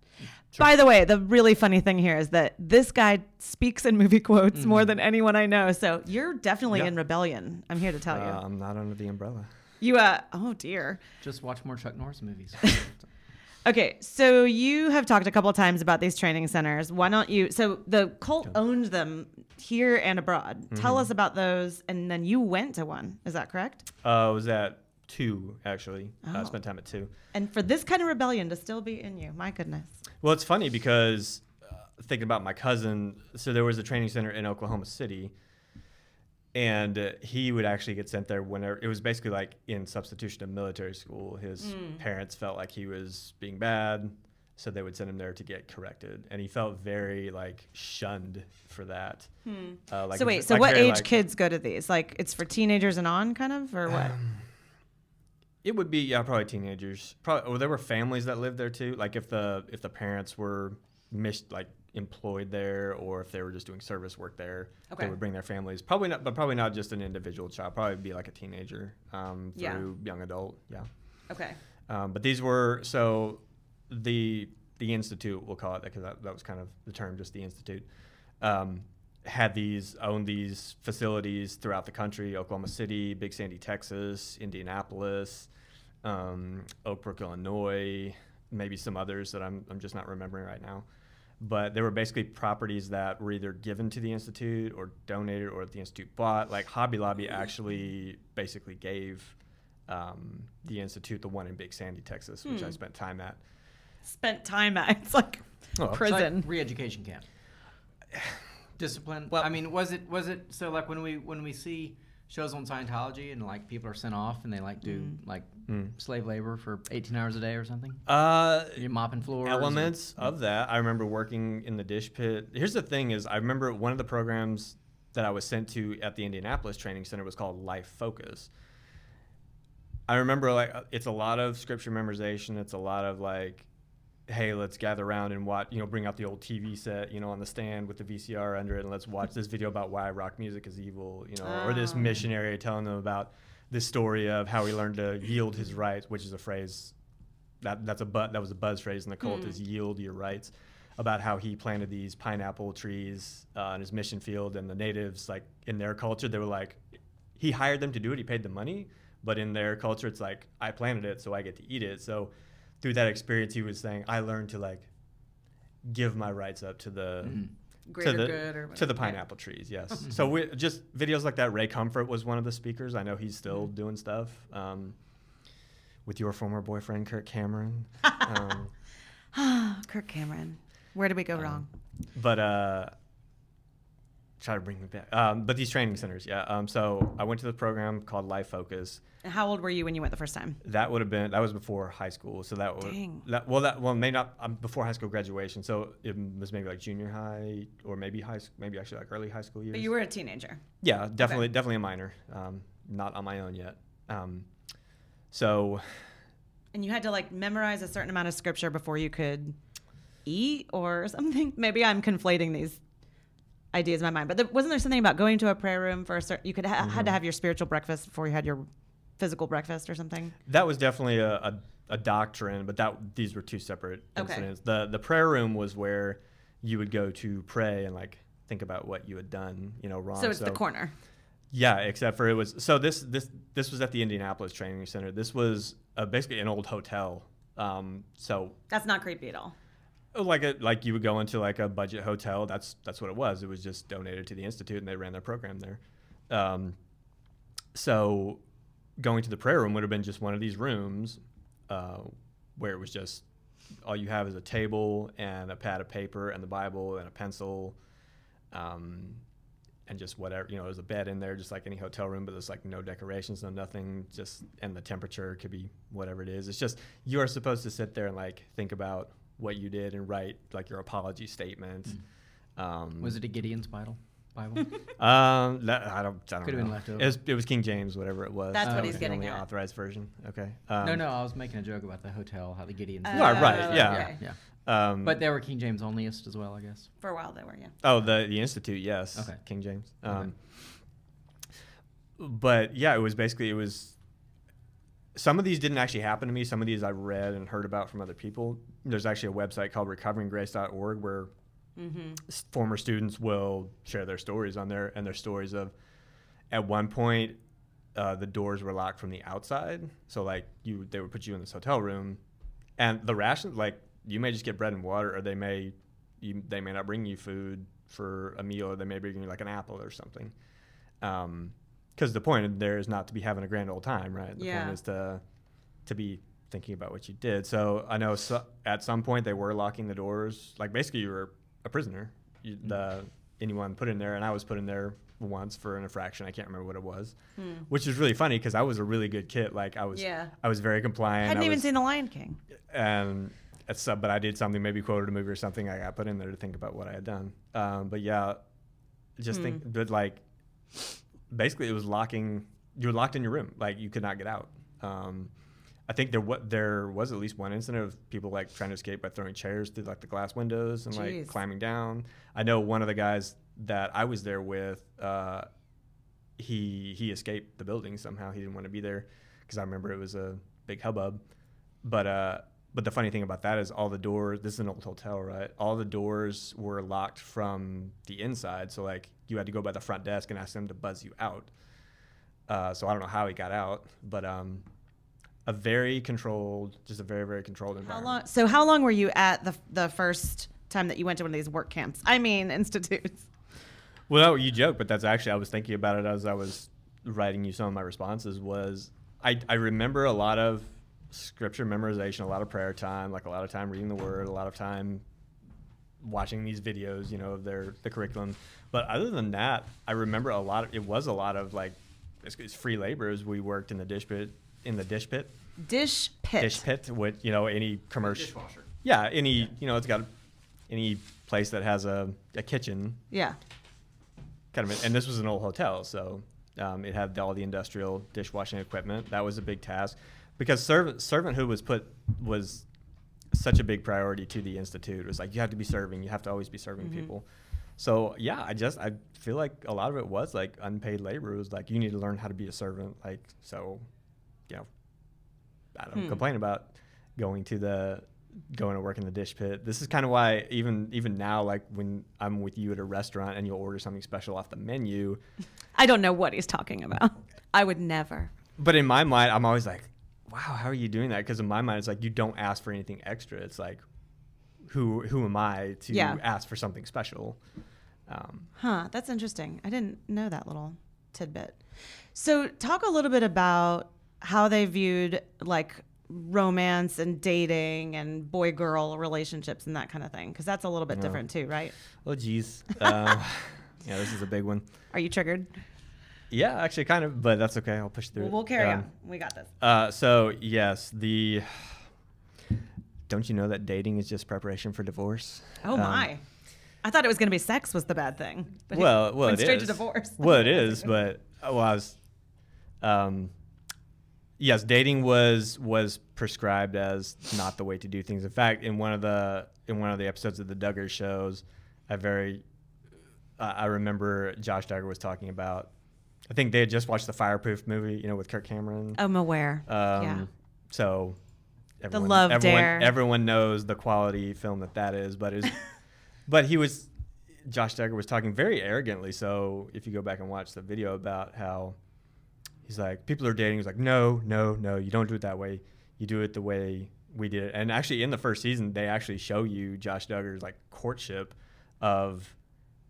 By the way, the really funny thing here is that this guy speaks in movie quotes more than anyone I know. So you're definitely Yeah. in rebellion. I'm here to tell you. uh, I'm not under the umbrella. You uh oh dear. Just watch more Chuck Norris movies. Okay, so you have talked a couple of times about these training centers. Why don't you? So the cult owned them here and abroad. Tell us about those, and then you went to one. Is that correct? Uh, I was at two actually. I Oh. spent time at two. And for this kind of rebellion to still be in you, my goodness. Well, it's funny because uh, thinking about my cousin, so there was a training center in Oklahoma City, and uh, he would actually get sent there whenever it was basically like in substitution of military school. His Hmm. parents felt like he was being bad, so they would send him there to get corrected, and he felt very like shunned for that. Uh, like Hmm. so wait, so like what very, age like- kids go to these? Like it's for teenagers and on, kind of, or what? It would be yeah, probably teenagers. Probably, or there were families that lived there too. Like if the if the parents were mis- like employed there, or if they were just doing service work there, Okay. they would bring their families. Probably not, but probably not just an individual child. Probably be like a teenager um, Yeah. through young adult. Yeah. okay. Um, but these were so the the institute we'll call it because that, that was kind of the term, just the institute. Um, had these owned these facilities throughout the country: Oklahoma City, Big Sandy, Texas, Indianapolis, um, Oak Brook, Illinois, maybe some others that I'm I'm just not remembering right now. But they were basically properties that were either given to the institute or donated, or the institute bought. Like Hobby Lobby actually basically gave um, the institute the one in Big Sandy, Texas, which I spent time at. Spent time at it's like Oh, it's It's like prison. re-education camp. Discipline. Well- I mean, was it was it so like when we when we see shows on Scientology and like people are sent off and they like do like Mm. slave labor for 18 hours a day or something? Uh, You're mopping floors. or- elements of that. I remember working in the dish pit. Here's the thing: is I remember one of the programs that I was sent to at the Indianapolis Training Center was called Life Focus. I remember like uh, it's a lot of scripture memorization. It's a lot of like, hey, let's gather around and watch. You know, bring out the old TV set, you know, on the stand with the VCR under it, and let's watch this video about why rock music is evil. You know, or this Oh. missionary telling them about this story of how he learned to yield his rights, which is a phrase that that's a bu- that was a buzz phrase in the cult is yield your rights about how he planted these pineapple trees uh, in his mission field and the natives like in their culture they were like he hired them to do it he paid them money but in their culture it's like i planted it so i get to eat it so through that experience he was saying i learned to like give my rights up to the Greater to the, good or to the whatever. pineapple trees yes so we just videos like that ray comfort was one of the speakers i know he's still doing stuff um, with your former boyfriend Kurt Cameron. um, Kirk Cameron. Where did we go wrong? but uh, try to bring me back. Um, but these training centers, yeah. Um, so I went to the program called Life Focus. How old were you when you went the first time? That would have been that was before high school. So that would Dang. that well that well maybe not um, before high school graduation. So it was maybe like junior high or maybe high maybe actually like early high school years. But you were a teenager. Yeah, definitely, definitely a minor. Um, not on my own yet. Um, so And you had to like memorize a certain amount of scripture before you could eat or something. Maybe I'm conflating these ideas in my mind. But there, wasn't there something about going to a prayer room for a certain? You could ha- had to have your spiritual breakfast before you had your physical breakfast or something. that was definitely a, a, a doctrine, but that these were two separate Okay. incidents. The the prayer room was where you would go to pray and like think about what you had done, you know, wrong. So it's the corner. Yeah, except for it was so this this this was at the Indianapolis Training Center. This was uh, basically an old hotel. Um, so That's not creepy at all. like a like you would go into like a budget hotel. That's that's what it was. It was just donated to the institute, and they ran their program there. Um, so going to the prayer room would have been just one of these rooms uh, where it was just all you have is a table and a pad of paper and the Bible and a pencil. Um, and just whatever you know there's a bed in there just like any hotel room but there's like no decorations no nothing just and the temperature could be whatever it is it's just you are supposed to sit there and like think about what you did and write like your apology statement um, Was it a Gideon's Bible? Bible? um that, i don't i don't Could've been left over. it was, it was king james whatever it was That's what That he's was the getting only at. authorized version okay um, no, no, I was making a joke about the hotel, how the Gideons. Oh, right, right, yeah. okay. yeah. um But they were King James onlyist as well, I guess. For a while they were, yeah. Oh, the the institute, yes. Okay. King James. Okay. Um, But yeah, it was basically it was. Some of these didn't actually happen to me. Some of these I read and heard about from other people. There's actually a website called recoveringgrace.org where Mm-hmm. former students will share their stories on there and their stories of at one point uh, the doors were locked from the outside so like you they would put you in this hotel room and the ration like you may just get bread and water or they may you, they may not bring you food for a meal or they may bring you like an apple or something because the point there is not to be having a grand old time right the Yeah. point is to to be thinking about what you did so i know so, at some point they were locking the doors like basically you were a prisoner you, the anyone put in there and i was put in there once for an infraction i can't remember what it was which is really funny because i was a really good kid like i was Hmm. Yeah. i was very compliant I Hadn't I even was- seen The Lion King. some, but I did something, maybe quoted a movie or something. I got put in there to think about what I had done. Um, but yeah, just Hmm. think, but like, basically, it was locking. You were locked in your room, like you could not get out. Um, I think there what there was at least one incident of people like trying to escape by throwing chairs through like the glass windows and Jeez. like climbing down. I know one of the guys that I was there with. Uh, he he escaped the building somehow. He didn't want to be there because I remember it was a big hubbub. But uh, but the funny thing about that is all the doors. This is an old hotel, right? All the doors were locked from the inside, so like you had to go by the front desk and ask them to buzz you out. Uh, so I don't know how he got out, but um, a very controlled, just a very very controlled How environment. long? So how long were you at the the first time that you went to one of these work camps? I mean, institutes. Well, you joke, but that's actually I was thinking about it as I was writing you some of my responses. Was I I remember a lot of scripture memorization, a lot of prayer time, like a lot of time reading the Word, a lot of time watching these videos, you know, of their the curriculum. But other than that, I remember a lot. Of, it was a lot of like it's, it's free labor as we worked in the dish pit in the dish pit Dish pit. dish pit with you know any commercial Dishwasher. yeah any you know it's got any place that has a, a kitchen Yeah. kind of, and this was an old hotel, so um, it had all the industrial dishwashing equipment. That was a big task because servant servanthood was put was such a big priority to the institute. It was like you have to be serving, you have to always be serving Mm-hmm. people. So yeah, I just I feel like a lot of it was like unpaid labor. It was like you need to learn how to be a servant. Like so, you know, I don't Hmm. complain about going to the going to work in the dish pit. This is kind of why even even now, like when I'm with you at a restaurant and you'll order something special off the menu, I don't know what he's talking about. I would never. but in my mind, I'm always like, wow, how are you doing that? Because in my mind, it's like you don't ask for anything extra. It's like, who who am I to Yeah. ask for something special? Um, Huh, that's interesting. I didn't know that little tidbit. So, talk a little bit about how they viewed like romance and dating and boy girl relationships and that kind of thing, because that's a little bit Yeah. different too, right? oh, geez. Um, yeah, this is a big one. Are you triggered? Yeah, actually, kind of, but that's okay. I'll push through. We'll, we'll carry Um, on. We got this. Uh, so yes, the. Don't you know that dating is just preparation for divorce? Oh Um, my! I thought it was going to be sex was the bad thing. But well, well, it straight to divorce. Well, it is, but uh, well, I was, um, yes, dating was was prescribed as not the way to do things. In fact, in one of the in one of the episodes of the Duggar shows, I very, I I remember Josh Duggar was talking about. I think they had just watched the Fireproof movie, you know, with Kirk Cameron. I'm aware. Um, yeah. So, everyone, love everyone, dare. Everyone knows the quality film that that is, but is, but he was, Josh Duggar was talking very arrogantly. So if you go back and watch the video about how he's like, people are dating, he's like, no, no, no, you don't do it that way. You do it the way we did it. And actually, in the first season, they actually show you Josh Duggar's like courtship of,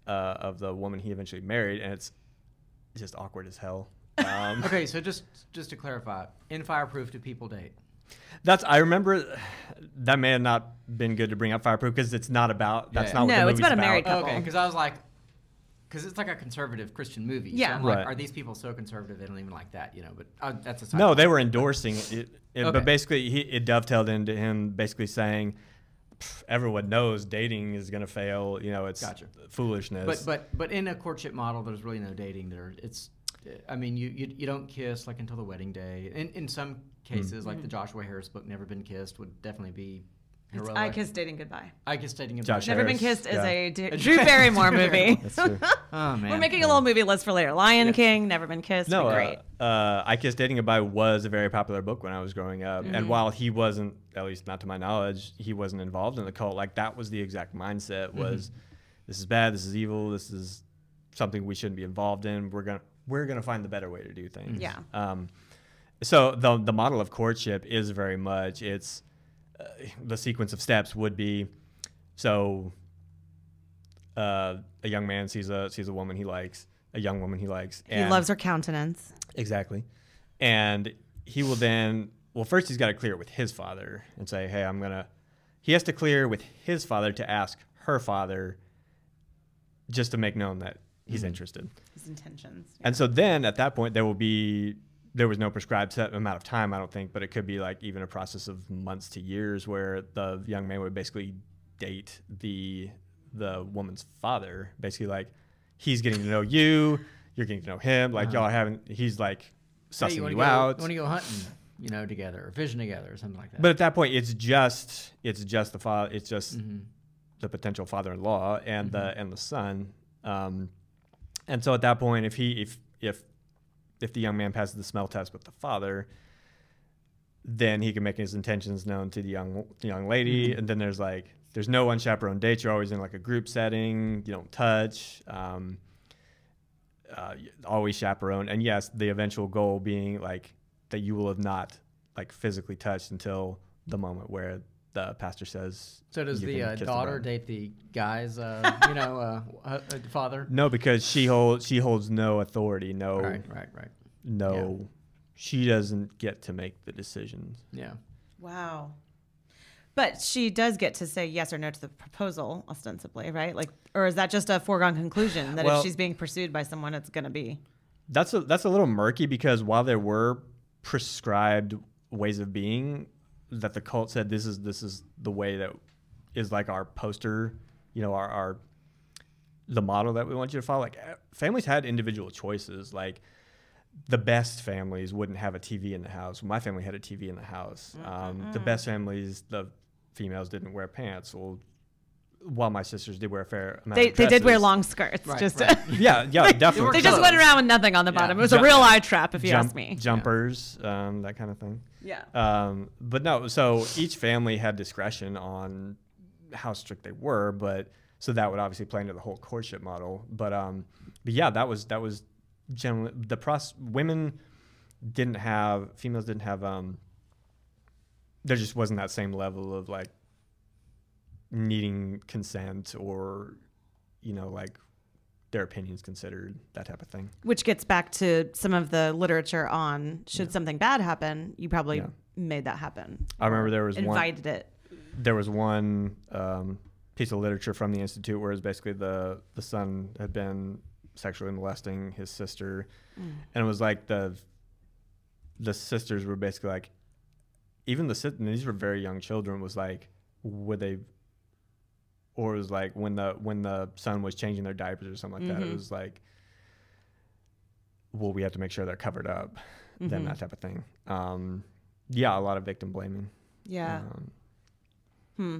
uh, of the woman he eventually married, and it's just awkward as hell. Um, Okay, so just just to clarify, in Fireproof, do people date? That's I remember that may have not been good to bring up fireproof because it's not about that's Yeah. not what we did. No, the it's movie's about a married couple. Okay, because I was like, because it's like a conservative Christian movie. So Yeah. I'm like, Right. are these people so conservative they don't even like that? You know, but uh, that's a No, note. they were endorsing it, it, it- Okay. but basically he, it dovetailed into him basically saying, everyone knows dating is gonna fail. You know, it's Gotcha. foolishness. But but but in a courtship model, there's really no dating there. It's, I mean, you you, you don't kiss like until the wedding day. In in some cases, like the Joshua Harris book, "Never Been Kissed," would definitely be It's heroic. I Kissed Dating Goodbye. I kissed dating goodbye. Josh Never Been Harris, Kissed is yeah. a D- Drew Barrymore movie. That's true. Oh man, We're making a little movie list for later. Lion King, Never Been Kissed. no, be uh, great. uh, I Kissed Dating Goodbye was a very popular book when I was growing up, Mm-hmm. and while he wasn't, at least not to my knowledge, he wasn't involved in the cult. Like that was the exact mindset: Mm-hmm. was this is bad, this is evil, this is something we shouldn't be involved in. We're gonna we're gonna find the better way to do things. Yeah. Um, so the the model of courtship is very much it's uh, the sequence of steps would be so uh, a young man sees a sees a woman he likes, a young woman he likes. he loves her countenance. Exactly. And he will then, well, first he's got to clear it with his father and say, hey, I'm going to, he has to clear with his father to ask her father just to make known that he's interested. His intentions. And so then at that point, there will be, there was no prescribed set amount of time, I don't think, but it could be like even a process of months to years where the young man would basically date the, the woman's father, basically like he's getting to know you, you're getting to know him, like y'all are having, he's like sussing Hey, you, you, go, out. Want to go hunting? You know, together or fishing together or something like that. But at that point, it's just it's just the father. It's just Mhm. the potential father-in-law and the and the son. Um, and so at that point, if he if if if the young man passes the smell test with the father, then he can make his intentions known to the young the young lady. And then there's like there's no unchaperoned dates. You're always in like a group setting. You don't touch. Um, uh, always chaperone. And yes, the eventual goal being like that you will have not like physically touched until the moment where the pastor says. so does the uh, kiss the daughter date the guy's, uh, you know, uh, uh, uh, father? No, because she holds she holds no authority. No, Right, right, right. no, she doesn't get to make the decisions. Yeah. Wow. But she does get to say yes or no to the proposal, ostensibly, right? Like, or is that just a foregone conclusion that Well- if she's being pursued by someone, it's going to be? That's a that's a little murky because while there were prescribed ways of being that the cult said this is this is the way that is like our poster, you know, our, our the model that we want you to follow. Like eh, families had individual choices. Like the best families wouldn't have a TV in the house. My family had a TV in the house. Um, the best families, the females didn't wear pants. Well, while my sisters did wear a fair amount They, of they did wear long skirts. Right, just right. Yeah, yeah, definitely. they just went around with nothing on the Yeah. bottom. It was Jump- a real eye trap, if you Jump- ask me. Jumpers, um, that kind of thing. Yeah. Um, but no, so each family had discretion on how strict they were, but so that would obviously play into the whole courtship model. But um, but yeah, that was that was generally the pros. Women didn't have females didn't have um. There just wasn't that same level of like needing consent or, you know, like their opinions considered that type of thing. Which gets back to some of the literature on should Yeah. something bad happen, you probably Yeah. made that happen. I remember there was one. Invited it. there was one um, piece of literature from the institute where it was basically the the son had been sexually molesting his sister, Mm. and it was like the the sisters were basically like, even the these were very young children was like, would they, or it was like when the when the son was changing their diapers or something like that, Mhm. it was like, well, we have to make sure they're covered up, then Mhm. that type of thing. Um, yeah, a lot of victim blaming. Yeah. Um, Hmm.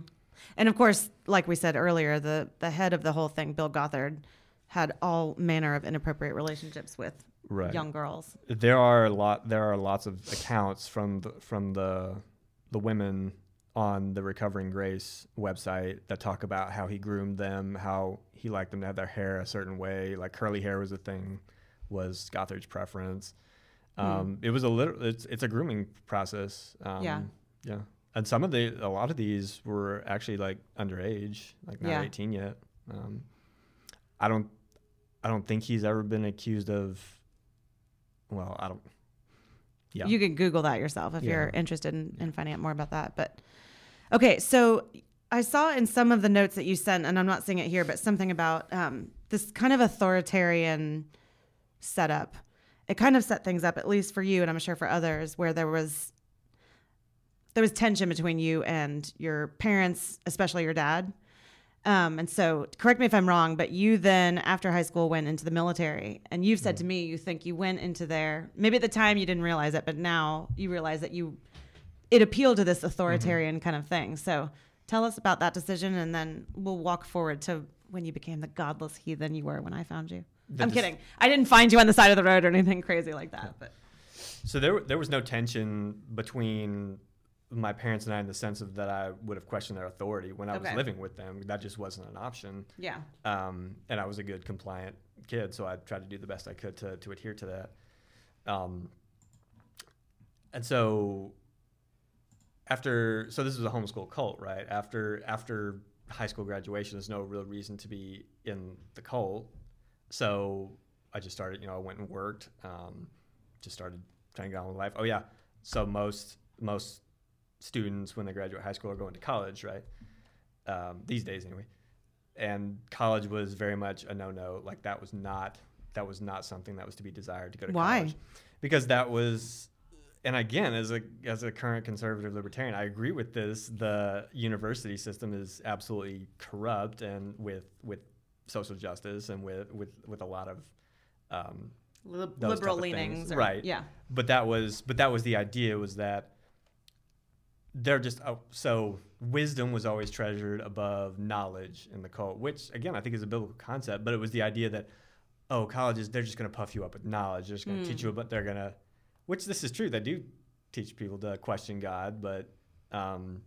And of course, like we said earlier, the the head of the whole thing, Bill Gothard, had all manner of inappropriate relationships with right. young girls. there are a lot there are lots of accounts from the from the the women on the recovering grace website that talk about how he groomed them how he liked them to have their hair a certain way. Like curly hair was a thing was gothard's preference. Um, it was a little it's it's a grooming process um, Yeah. yeah. And some of the a lot of these were actually like underage like not Yeah. 18 yet. Um, i don't i don't think he's ever been accused of well i don't yeah You can Google that yourself if you're interested in, in finding out more about that. But okay, so I saw in some of the notes that you sent, and I'm not seeing it here, but something about um, this kind of authoritarian setup. It kind of set things up, at least for you, and I'm sure for others, where there was there was tension between you and your parents, especially your dad. Um, and so, correct me if I'm wrong, but you then, after high school, went into the military. And you've said to me, you think you went into there. Maybe at the time you didn't realize it, but now you realize that you, it appealed to this authoritarian kind of thing. So, tell us about that decision, and then we'll walk forward to when you became the godless heathen you were when I found you. The I'm dis- kidding. I didn't find you on the side of the road or anything crazy like that. But So there, there was no tension between my parents and I in the sense of that I would have questioned their authority when I was living with them. That just wasn't an option. yeah, Um, and I was a good compliant kid, so I tried to do the best I could to, to adhere to that. Um, and so after, so this was a homeschool cult, right? After after high school graduation, there's no real reason to be in the cult. So I just started, you know, I went and worked, um, just started trying to get on with life. Oh yeah, so most most students when they graduate high school are going to college, right? Um, these days anyway and college was very much a no-no. Like that was not that was not something that was to be desired to go to college. Why? college because that was. And again, as a as a current conservative libertarian, I agree with this. The university system is absolutely corrupt, and with with social justice and with with with a lot of um, Lib- liberal type of things. leanings, or- Right. Yeah, but that was but that was the idea was that they're just oh, so wisdom was always treasured above knowledge in the cult which again i think is a biblical concept but it was the idea that oh colleges they're just going to puff you up with knowledge. They're just going to teach you but they're going to which this is true. They do teach people to question god but um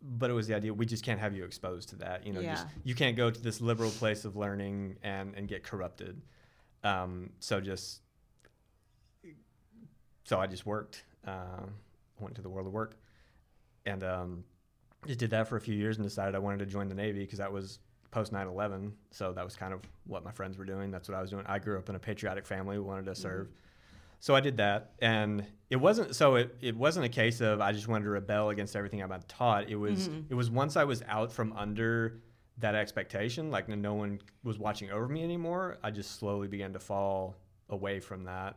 but it was the idea we just can't have you exposed to that you know just you can't go to this liberal place of learning and and get corrupted. Um so just so I just worked, uh, went to the world of work, and um, just did that for a few years and decided I wanted to join the Navy because that was post 9/11. So that was kind of what my friends were doing. That's what I was doing. I grew up in a patriotic family, who wanted to serve. So I did that, and it wasn't so. It, it wasn't a case of I just wanted to rebel against everything I've been taught. It was it was once I was out from under that expectation, like no one was watching over me anymore. I just slowly began to fall away from that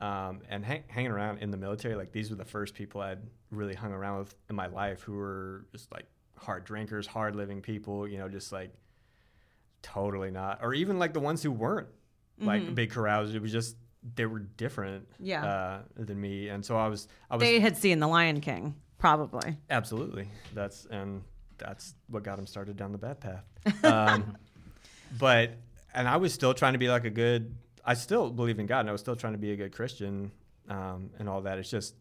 um, and hang, hanging around in the military, like these were the first people I'd really hung around with in my life who were just like hard drinkers, hard living people, you know, just like totally not, or even like the ones who weren't like big carousers. It was just they were different, Yeah. uh, than me, and so I was, I was they had seen The Lion King, probably. Absolutely. That's and that's what got him started down the bad path. Um, but and I was still trying to be like a good. I still believe in God, and I was still trying to be a good Christian um, and all that. It's just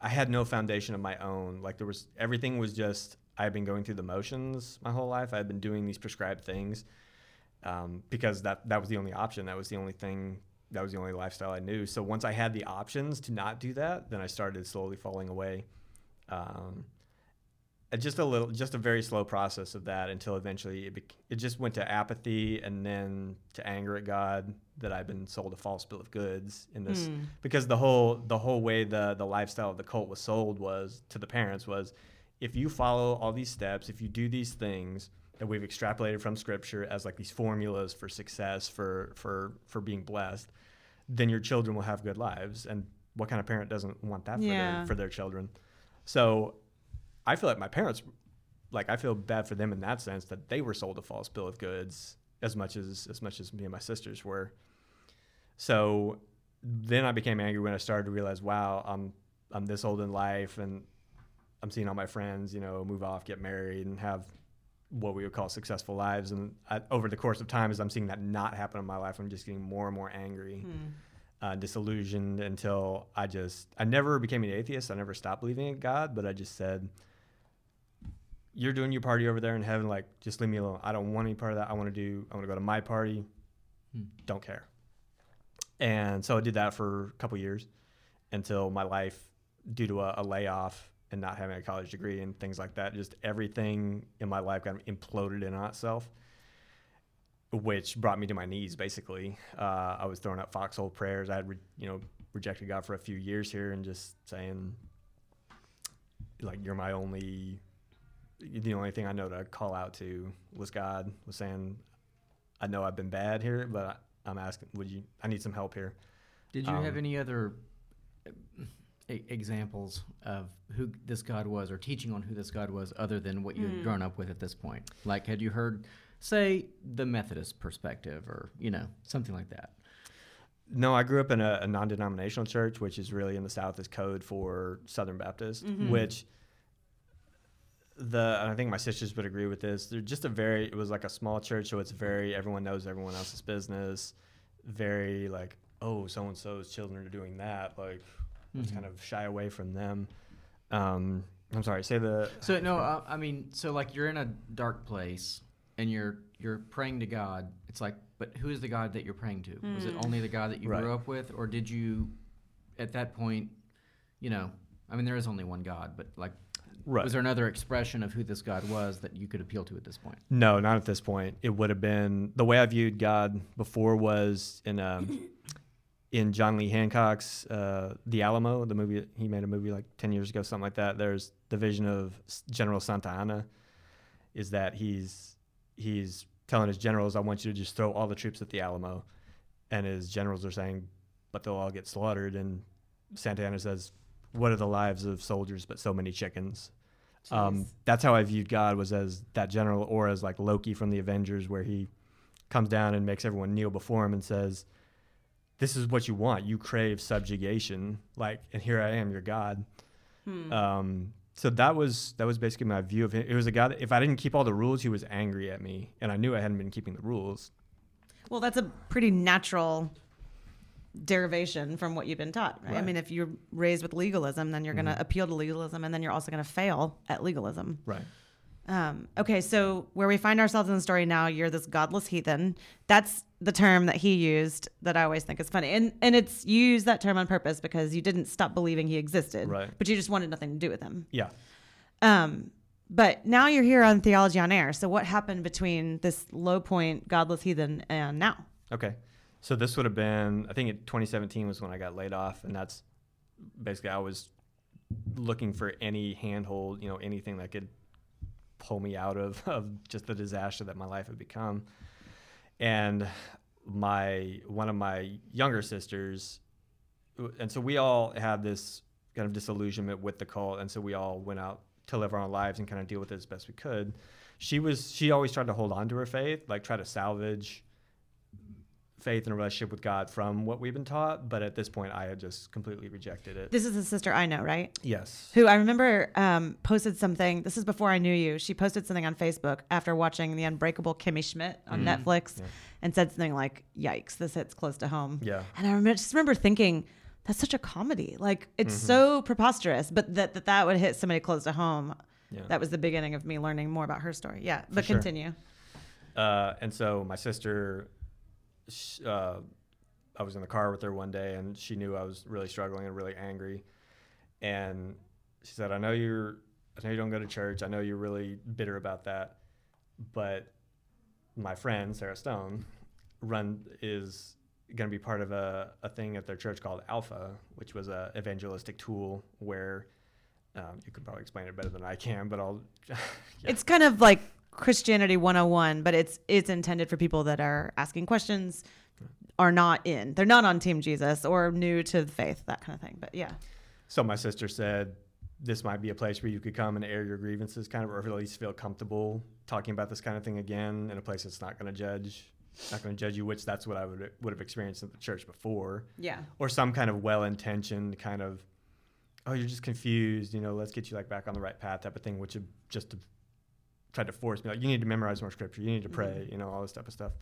I had no foundation of my own. Like there was everything was just I had been going through the motions my whole life. I had been doing these prescribed things um, because that that was the only option. That was the only thing. That was the only lifestyle I knew. So once I had the options to not do that, then I started slowly falling away. Um, just a little, just a very slow process of that until eventually it, bec- it just went to apathy and then to anger at God that I've been sold a false bill of goods in this Hmm. because the whole the whole way the the lifestyle of the cult was sold was to the parents was if you follow all these steps, if you do these things that we've extrapolated from scripture as like these formulas for success for for for being blessed, then your children will have good lives. And what kind of parent doesn't want that for Yeah. their for their children? So I feel like my parents like I feel bad for them in that sense that they were sold a false bill of goods as much as as much as me and my sisters were. So then I became angry when I started to realize, wow, I'm I'm this old in life and I'm seeing all my friends, you know, move off, get married, and have what we would call successful lives. And I, over the course of time, as I'm seeing that not happen in my life, I'm just getting more and more angry, uh, disillusioned until I just I never became an atheist. I never stopped believing in God, but I just said, "You're doing your party over there in heaven. Like, just leave me alone. I don't want any part of that. I want to do. I want to go to my party. Don't care." And so I did that for a couple years until my life, due to a, a layoff and not having a college degree and things like that, just everything in my life kind of imploded in on itself, which brought me to my knees. Basically, uh, I was throwing up foxhole prayers. I had, re- you know, rejected God for a few years here and just saying, like, you're my only the only thing I know to call out to was God was saying, I know I've been bad here, but I'm asking, would you? I need some help here. Did you have Um, any other examples of who this God was or teaching on who this God was other than what you had grown up with at this point? Like, had you heard, say, the Methodist perspective or, you know, something like that? No, I grew up in a, a non-denominational church, which is really in the South is code for Southern Baptist, which the and I think my sisters would agree with this. They're just a very it was like a small church, so it's very everyone knows everyone else's business. Very like oh so and so's children are doing that. Like let's kind of shy away from them. Um, I'm sorry, say the So no, I, I mean, so like you're in a dark place and you're you're praying to God. It's like, but who is the God that you're praying to? Was it only the God that you Right. grew up with, or did you, at that point, you know, I mean, there is only one God, but like, Right. was there another expression of who this God was that you could appeal to at this point? No, not at this point. It would have been the way I viewed God before was in um, in John Lee Hancock's uh, The Alamo, the movie he made a movie like ten years ago, something like that. There's the vision of General Santa Anna, is that he's he's telling his generals, "I want you to just throw all the troops at the Alamo," and his generals are saying, "But they'll all get slaughtered." And Santa Anna says, "What are the lives of soldiers but so many chickens?" Um, that's how I viewed God was as that general, or as like Loki from the Avengers, where he comes down and makes everyone kneel before him and says, "This is what you want. You crave subjugation. Like, and here I am, your God." Hmm. Um, so that was that was basically my view of him. It was a guy that if I didn't keep all the rules, he was angry at me, and I knew I hadn't been keeping the rules. Well, that's a pretty natural derivation from what you've been taught. Right? I mean, if you're raised with legalism, then you're going to appeal to legalism, and then you're also going to fail at legalism. Right. Um, okay, so where we find ourselves in the story now, you're this godless heathen. That's the term that he used that I always think is funny, and and it's you use that term on purpose because you didn't stop believing he existed, Right. But you just wanted nothing to do with him. Yeah. Um, but now you're here on Theology on Air. So what happened between this low point, godless heathen, and now? Okay. So this would have been, I think, in 2017 was when I got laid off, and that's basically I was looking for any handhold, you know, anything that could pull me out of, of just the disaster that my life had become. And my one of my younger sisters, and so we all had this kind of disillusionment with the cult, and so we all went out to live our own lives and kind of deal with it as best we could. She was she always tried to hold on to her faith, like try to salvage faith and a relationship with God from what we've been taught, but at this point I had just completely rejected it. This is a sister I know, right? yes. Who I remember um, posted something. This is before I knew you. She posted something on Facebook after watching The Unbreakable Kimmy Schmidt on Mhm. Netflix, Yeah. and said something like, "Yikes, this hits close to home." Yeah. And I remember, just remember thinking, "That's such a comedy. Like it's Mm-hmm. so preposterous, but that, that that would hit somebody close to home." Yeah. That was the beginning of me learning more about her story. Yeah, but sure. continue. Uh, and so my sister, uh, I was in the car with her one day, and she knew I was really struggling and really angry, and she said, "I know you're, I know you don't go to church. I know you're really bitter about that, but my friend Sarah Stone, run is going to be part of a, a thing at their church called Alpha, which was a evangelistic tool where." Um, you can probably explain it better than I can, but I'll. yeah. It's kind of like Christianity 101, but it's it's intended for people that are asking questions, are not in. They're not on Team Jesus or new to the faith, that kind of thing. But yeah. So my sister said this might be a place where you could come and air your grievances, kind of, or at least feel comfortable talking about this kind of thing again in a place that's not going to judge, not going to judge you. Which that's what I would would have experienced at the church before, Yeah. or some kind of well-intentioned kind of, oh, you're just confused, you know, let's get you like back on the right path type of thing, which would just to tried to force me like you need to memorize more scripture, you need to pray, you know, all this type of stuff.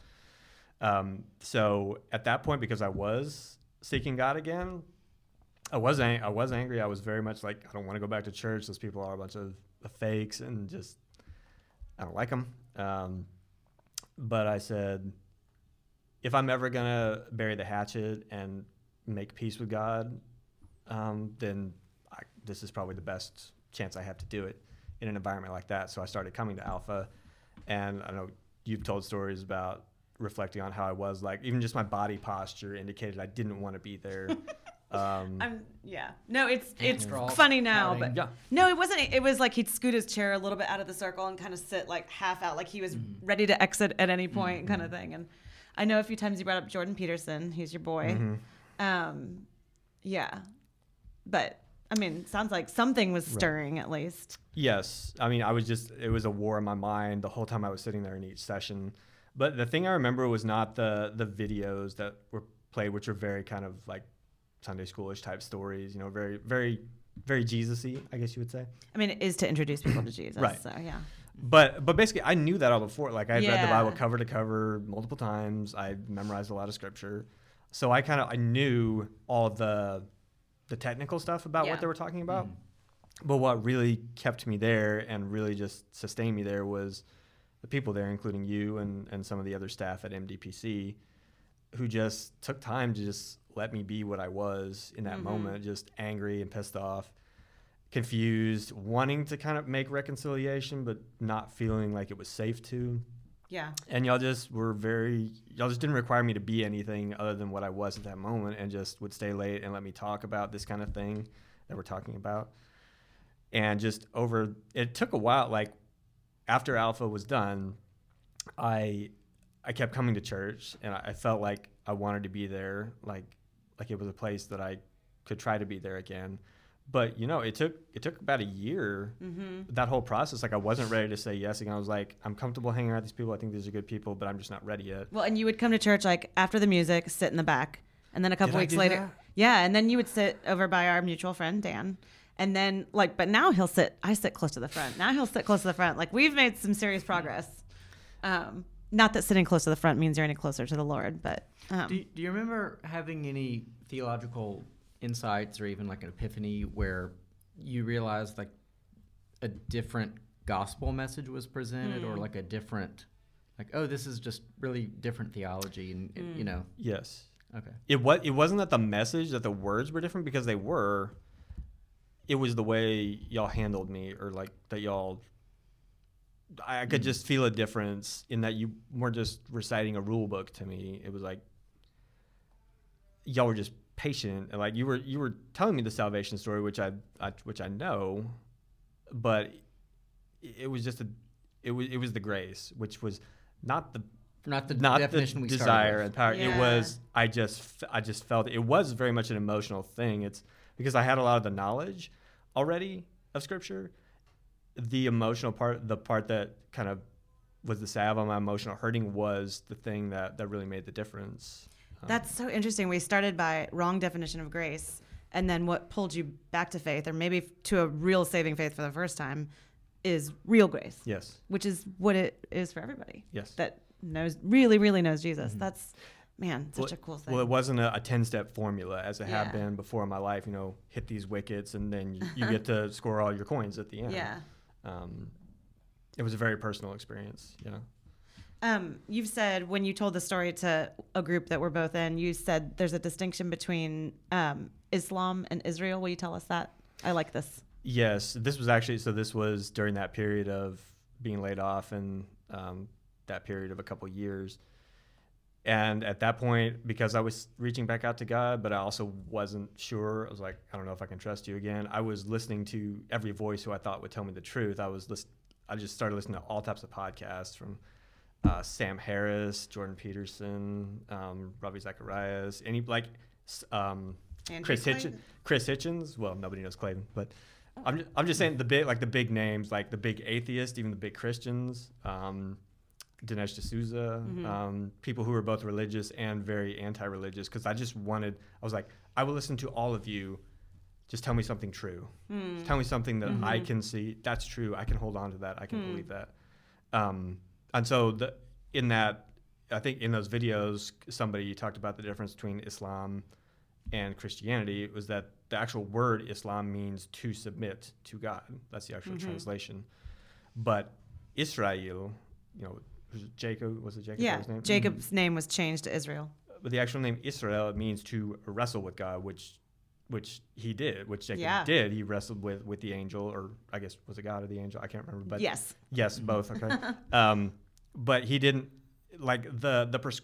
Um, so at that point, because I was seeking God again, I was ang- I was angry. I was very much like I don't want to go back to church. Those people are a bunch of, of fakes and just I don't like them. Um, but I said, if I'm ever gonna bury the hatchet and make peace with God, um, then I, this is probably the best chance I have to do it in an environment like that. So I started coming to Alpha, and I know you've told stories about reflecting on how I was like even just my body posture indicated I didn't want to be there. Um, I'm yeah. No, it's it's Straw funny now, pouting. but yeah. no, it wasn't. It was like he'd scoot his chair a little bit out of the circle and kind of sit like half out, like he was Mm-hmm. ready to exit at any point, kind of thing. And I know a few times you brought up Jordan Peterson, who's your boy. Mm-hmm. Um, yeah, but I mean, sounds like something was stirring at least. Yes. I mean, I was just, it was a war in my mind the whole time I was sitting there in each session. But the thing I remember was not the, the videos that were played, which are very kind of like Sunday schoolish type stories, you know, very, very, very Jesus y, I guess you would say. I mean, it is to introduce people to Jesus. Right. So yeah. But but basically, I knew that all before. Like I had read the Bible cover to cover multiple times. I memorized a lot of scripture, so I kind of I knew all the the technical stuff about Yeah. what they were talking about. But what really kept me there and really just sustained me there was the people there, including you and and some of the other staff at MDPC, who just took time to just let me be what I was in that Mhm. moment, just angry and pissed off confused, wanting to kind of make reconciliation, but not feeling like it was safe to. Yeah. And y'all just were very, y'all just didn't require me to be anything other than what I was at that moment and just would stay late and let me talk about this kind of thing that we're talking about. And just over, it took a while. Like after Alpha was done, I, I kept coming to church and I, I felt like I wanted to be there. Like, like it was a place that I could try to be there again but you know it took it took about a year Mm-hmm. that whole process like i wasn't ready to say yes again i was like i'm comfortable hanging around these people i think these are good people but i'm just not ready yet Well, and you would come to church like after the music, sit in the back, and then a couple Did I weeks do later, that? yeah, and then you would sit over by our mutual friend Dan, and then like, but now he'll sit. I sit close to the front. Now he'll sit close to the front. Like we've made some serious progress. Um, not that sitting close to the front means you're any closer to the Lord, but um, Do, do you remember having any theological insights or even like an epiphany where you realized like a different gospel message was presented or hmm. like a different like oh this is just really different theology and and, you hmm. know. Yes. Okay. It was it wasn't that the message that the words were different because they were. It was the way y'all handled me or like that y'all I I could hmm. just feel a difference in that you weren't just reciting a rule book to me. It was like y'all were just patient and like you were you were telling me the salvation story, which I, I which I know, but it it was just a it was it was the grace, which was not the not the not definition the we desire with. and power. It was I just I just felt it was very much an emotional thing. It's because I had a lot of the knowledge already of scripture. The emotional part, the part that kind of was the salve on my emotional hurting, was the thing that that really made the difference. That's so interesting. We started by wrong definition of grace, and then what pulled you back to faith, or maybe to a real saving faith for the first time, is real grace, yes, which is what it is for everybody yes. that knows really, really knows Jesus. That's man, such Well- a cool thing. Well, it wasn't a, a 10 step formula as it Yeah. had been before in my life. You know, hit these wickets and then you, you get to score all your coins at the end. yeah. Um, it was a very personal experience. You know. Um, you've said when you told the story to a group that we're both in, you said there's a distinction between um, Islam and Israel. Will you tell us that? I like this. Yes, this was actually so. This was during that period of being laid off and um, that period of a couple years. And at that point, because I was reaching back out to God, but I also wasn't sure. I was like, I don't know if I can trust you again. I was listening to every voice who I thought would tell me the truth. I was list- I just started listening to all types of podcasts from uh, Sam Harris, Jordan Peterson, um, Ravi Zacharias, any like um, Chris Hitchens. Chris Hitchens. Well, nobody knows Clayton, but I'm just, I'm just saying the big like the big names, like the big atheists, even the big Christians. Um, Dinesh D'Souza, Mhm. um, people who were both religious and very anti-religious, because I just wanted. I was like, I will listen to all of you. Just tell me something true. Hmm. Tell me something that I Mhm. can see. That's true. I can hold on to that. I can Hmm. believe that. Um, and so the in that, I think in those videos, somebody talked about the difference between Islam and Christianity. Was that the actual word Islam means to submit to God. That's the actual Mhm. translation. But Israel, you know, was Jacob was it Jacob? Yeah, name? Jacob's name was changed to Israel. but the actual name Israel means to wrestle with God, which which he did, which Jacob Yeah. did. He wrestled with with the angel, or I guess was it God or the angel? I can't remember. But yes. yes, both. Okay, um, but he didn't like the the pers-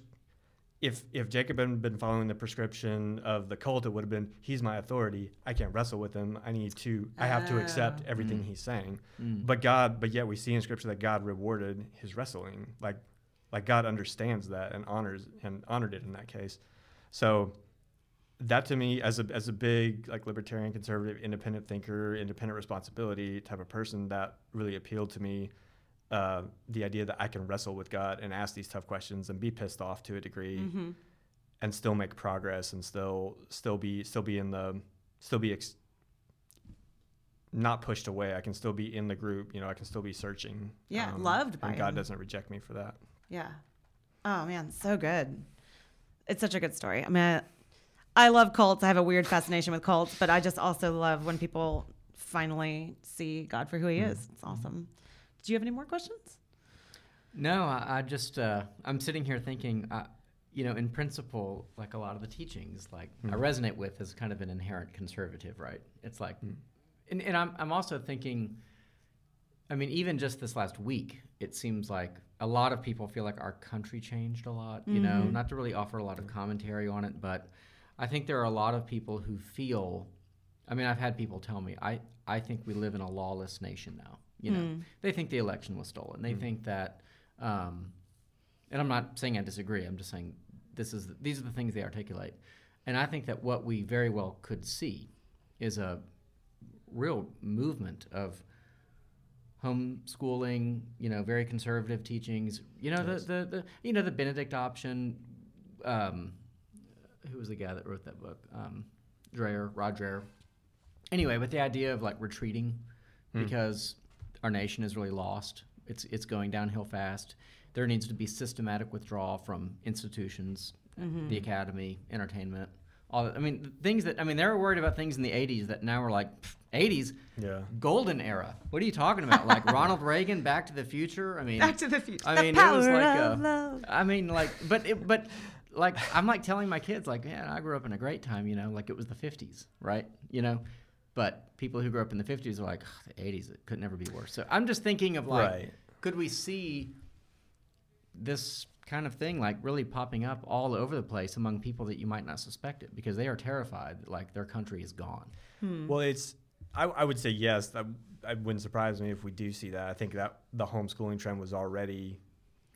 if if Jacob hadn't been following the prescription of the cult, it would have been he's my authority. I can't wrestle with him. I need to. I have to accept Oh. everything Mm. he's saying. Mm. But God, but yet we see in Scripture that God rewarded his wrestling. Like, like God understands that and honors and honored it in that case. So that to me, as a as a big like libertarian, conservative, independent thinker, independent responsibility type of person, that really appealed to me. Uh, the idea that I can wrestle with God and ask these tough questions and be pissed off to a degree, Mm-hmm. and still make progress and still still be still be in the still be ex- not pushed away. I can still be in the group. You know, I can still be searching. Yeah, loved by and God him. doesn't reject me for that. Yeah. Oh man, so good. It's such a good story. I mean, I love cults. I have a weird fascination with cults, but I just also love when people finally see God for who He is. It's awesome. Do you have any more questions? No, I, I just uh, I'm sitting here thinking, uh, you know, in principle, like a lot of the teachings, like I Mhm. resonate with as kind of an inherent conservative, right? It's like, Mm. and, and I'm I'm also thinking, I mean, even just this last week, it seems like a lot of people feel like our country changed a lot. You know, Mhm. not to really offer a lot of commentary on it, but I think there are a lot of people who feel. I mean, I've had people tell me, I I think we live in a lawless nation now. You know, Mm. they think the election was stolen. They Mm. think that, um, and I'm not saying I disagree. I'm just saying this is these are the things they articulate, and I think that what we very well could see is a real movement of homeschooling. You know, very conservative teachings. You know, Yes. the, the the you know the Benedict option. Um, who was the guy that wrote that book? Um, Dreher, Rod Dreher. Anyway, but the idea of like retreating Hmm. because our nation is really lost. It's it's going downhill fast. There needs to be systematic withdrawal from institutions, Mm-hmm. the academy, entertainment. All that. I mean, things that I mean, they were worried about things in the '80s that now we're like, "Pff, '80s, Yeah. golden era. What are you talking about? like Ronald Reagan, Back to the Future. I mean, Back to the future. I The mean, it was power like of a- love. I mean, like, but it, but like, I'm like telling my kids, like, man, I grew up in a great time, you know, like it was the 50s, right? You know, but people who grew up in the 50s are like, "Ugh, the 80s, it could never be worse. So I'm just thinking of like, Right. could we see this kind of thing like really popping up all over the place among people that you might not suspect it because they are terrified that like their country is gone. Hmm. Well, it's. I, I would say yes. That, it wouldn't surprise me if we do see that. I think that the homeschooling trend was already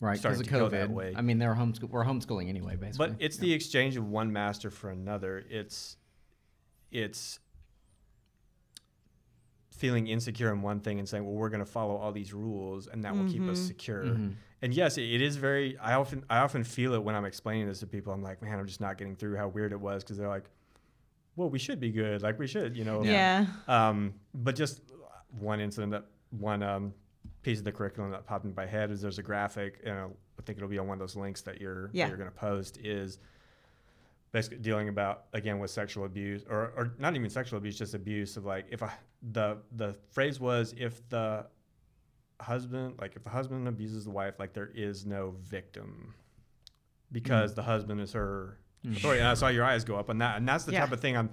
Right, because Starting of to go COVID. that way. I mean, they're homeschool. We're homeschooling anyway, basically. But it's Yeah. the exchange of one master for another. It's it's feeling insecure in one thing and saying, "Well, we're going to follow all these rules, and that will keep us Mhm. secure." Mhm. And yes, it, it is very. I often I often feel it when I'm explaining this to people. I'm like, man, I'm just not getting through how weird it was because they're like, "Well, we should be good. Like we should, you know." yeah. Um, but just one incident that one um, piece of the curriculum that popped in my head is there's a graphic, and I'll- I think it'll be on one of those links that you're Yeah. that you're going to post is basically dealing about again with sexual abuse or, or not even sexual abuse, just abuse of like if I, the the phrase was if the husband like if the husband abuses the wife like there is no victim because the husband is her Mm. authority. And I saw your eyes go up on that, and that's the Yeah. type of thing I'm.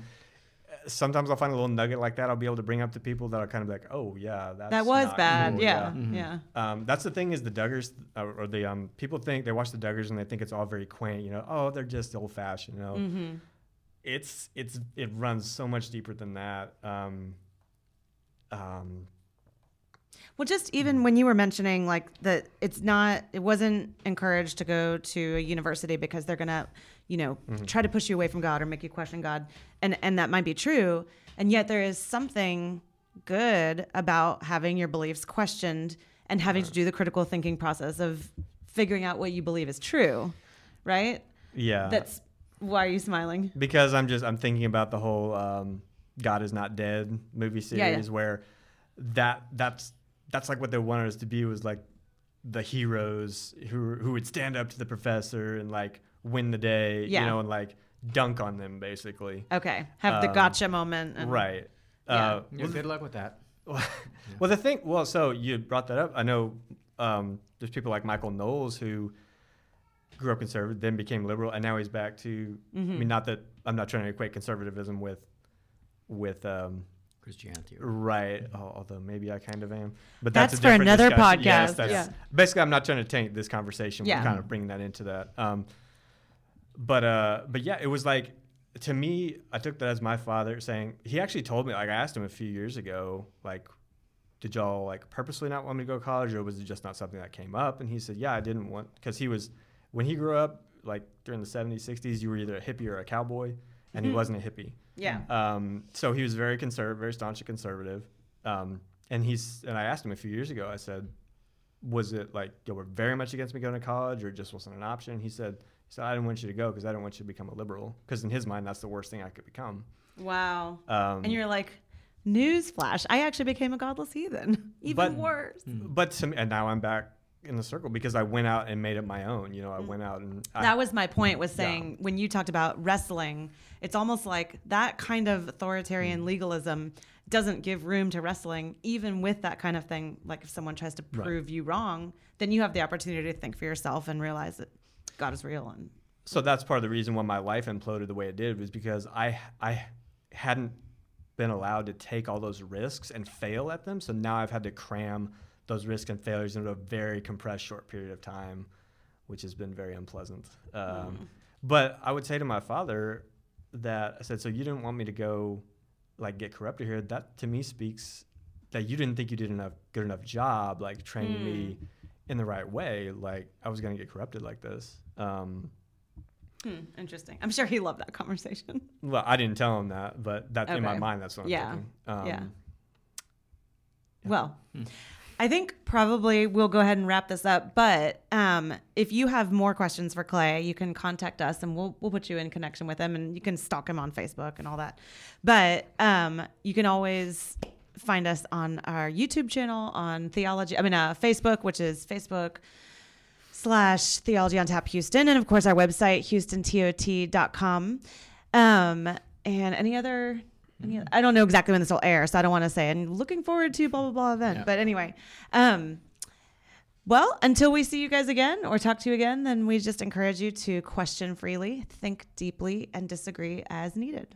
Sometimes I'll find a little nugget like that. I'll be able to bring up to people that are kind of like, "Oh yeah, that's That was not bad. cool," yeah. Mhm. Yeah. Um, that's the thing is the Duggars uh, or the um, people think they watch the Duggars and they think it's all very quaint. You know, oh they're just old fashioned. You know, Mm-hmm. it's it's it runs so much deeper than that. Um, um, Well, just even when you were mentioning like that, it's not, it wasn't encouraged to go to a university because they're gonna, you know, Mhm. try to push you away from God or make you question God, and and that might be true, and yet there is something good about having your beliefs questioned and having to do the critical thinking process of figuring out what you believe is true, right? yeah, That's why are you smiling? because I'm just I'm thinking about the whole um, God is not dead movie Yeah, yeah. series where that that's that's like what they wanted us to be was like the heroes who who would stand up to the professor and like win the day, Yeah. you know, and like dunk on them basically. Okay, have the Um, gotcha moment. And, right. Yeah. Uh, Yeah, good luck with that. well, the thing, well, so you brought that up. I know um, there's people like Michael Knowles who grew up conservative, then became liberal, and now he's back to. I Mhm. mean, not that I'm not trying to equate conservatism with, with um, Christianity. or- right. al- Although maybe I kind of am, but That's that's, a for another discussion. Yes, podcast, that's, yeah. Basically, I'm not trying to taint this conversation. Yeah. We're kind of bringing that into that. Um, but uh, but yeah, it was like to me, I took that as my father saying he actually told me like I asked him a few years ago like. Did y'all like purposely not want me to go to college, or was it just not something that came up? And he said, "Yeah, I didn't want because he was when he grew up, like during the '70s, '60s, you were either a hippie or a cowboy, and he Mhm. wasn't a hippie. Yeah. Um, so he was very conservative, very staunchly conservative. Um, and he's and I asked him a few years ago. I said, "Was it like you were very much against me going to college, or just wasn't an option?" He said, "He said I didn't want you to go because I didn't want you to become a liberal because in his mind that's the worst thing I could become." Wow. Um, And you're like, newsflash, I actually became a godless heathen. Even But- worse. but to me, and now I'm back in the circle because I went out and made it my own. You know, I went out and I, that was my point was Yeah. saying when you talked about wrestling it's almost like that kind of Mm. authoritarian legalism doesn't give room to wrestling even with that kind of thing like if someone tries to Right. prove you wrong then you have the opportunity to think for yourself and realize that god is real and so that's part of the reason why my life imploded the way it did was because I I hadn't been allowed to take all those risks and fail at them. So now I've had to cram those risks and failures into a very compressed short period of time, which has been very unpleasant. Um, But I would say to my father that I said, "So you didn't want me to go, like get corrupted here? That to me speaks that you didn't think you did enough good enough job, like training me in the right way. Like I was gonna get corrupted like this." Um, hmm, interesting i'm sure he loved that conversation Well, I didn't tell him that, but that in my mind, that's what I'm Yeah. thinking. Um, Yeah. well Hmm. I think probably we'll go ahead and wrap this up. But um, if you have more questions for Clay, you can contact us and we'll we'll put you in connection with him and you can stalk him on Facebook and all that. But um, you can always find us on our YouTube channel on theology. I mean, uh, Facebook, which is Facebook slash theology on tap Houston, and of course our website houstontot.com. Um, and any other. Any other, I don't know exactly when this will air, so I don't want to say. And looking forward to blah blah blah event. Yeah. But anyway, um, well, until we see you guys again or talk to you again, then we just encourage you to question freely, think deeply, and disagree as needed.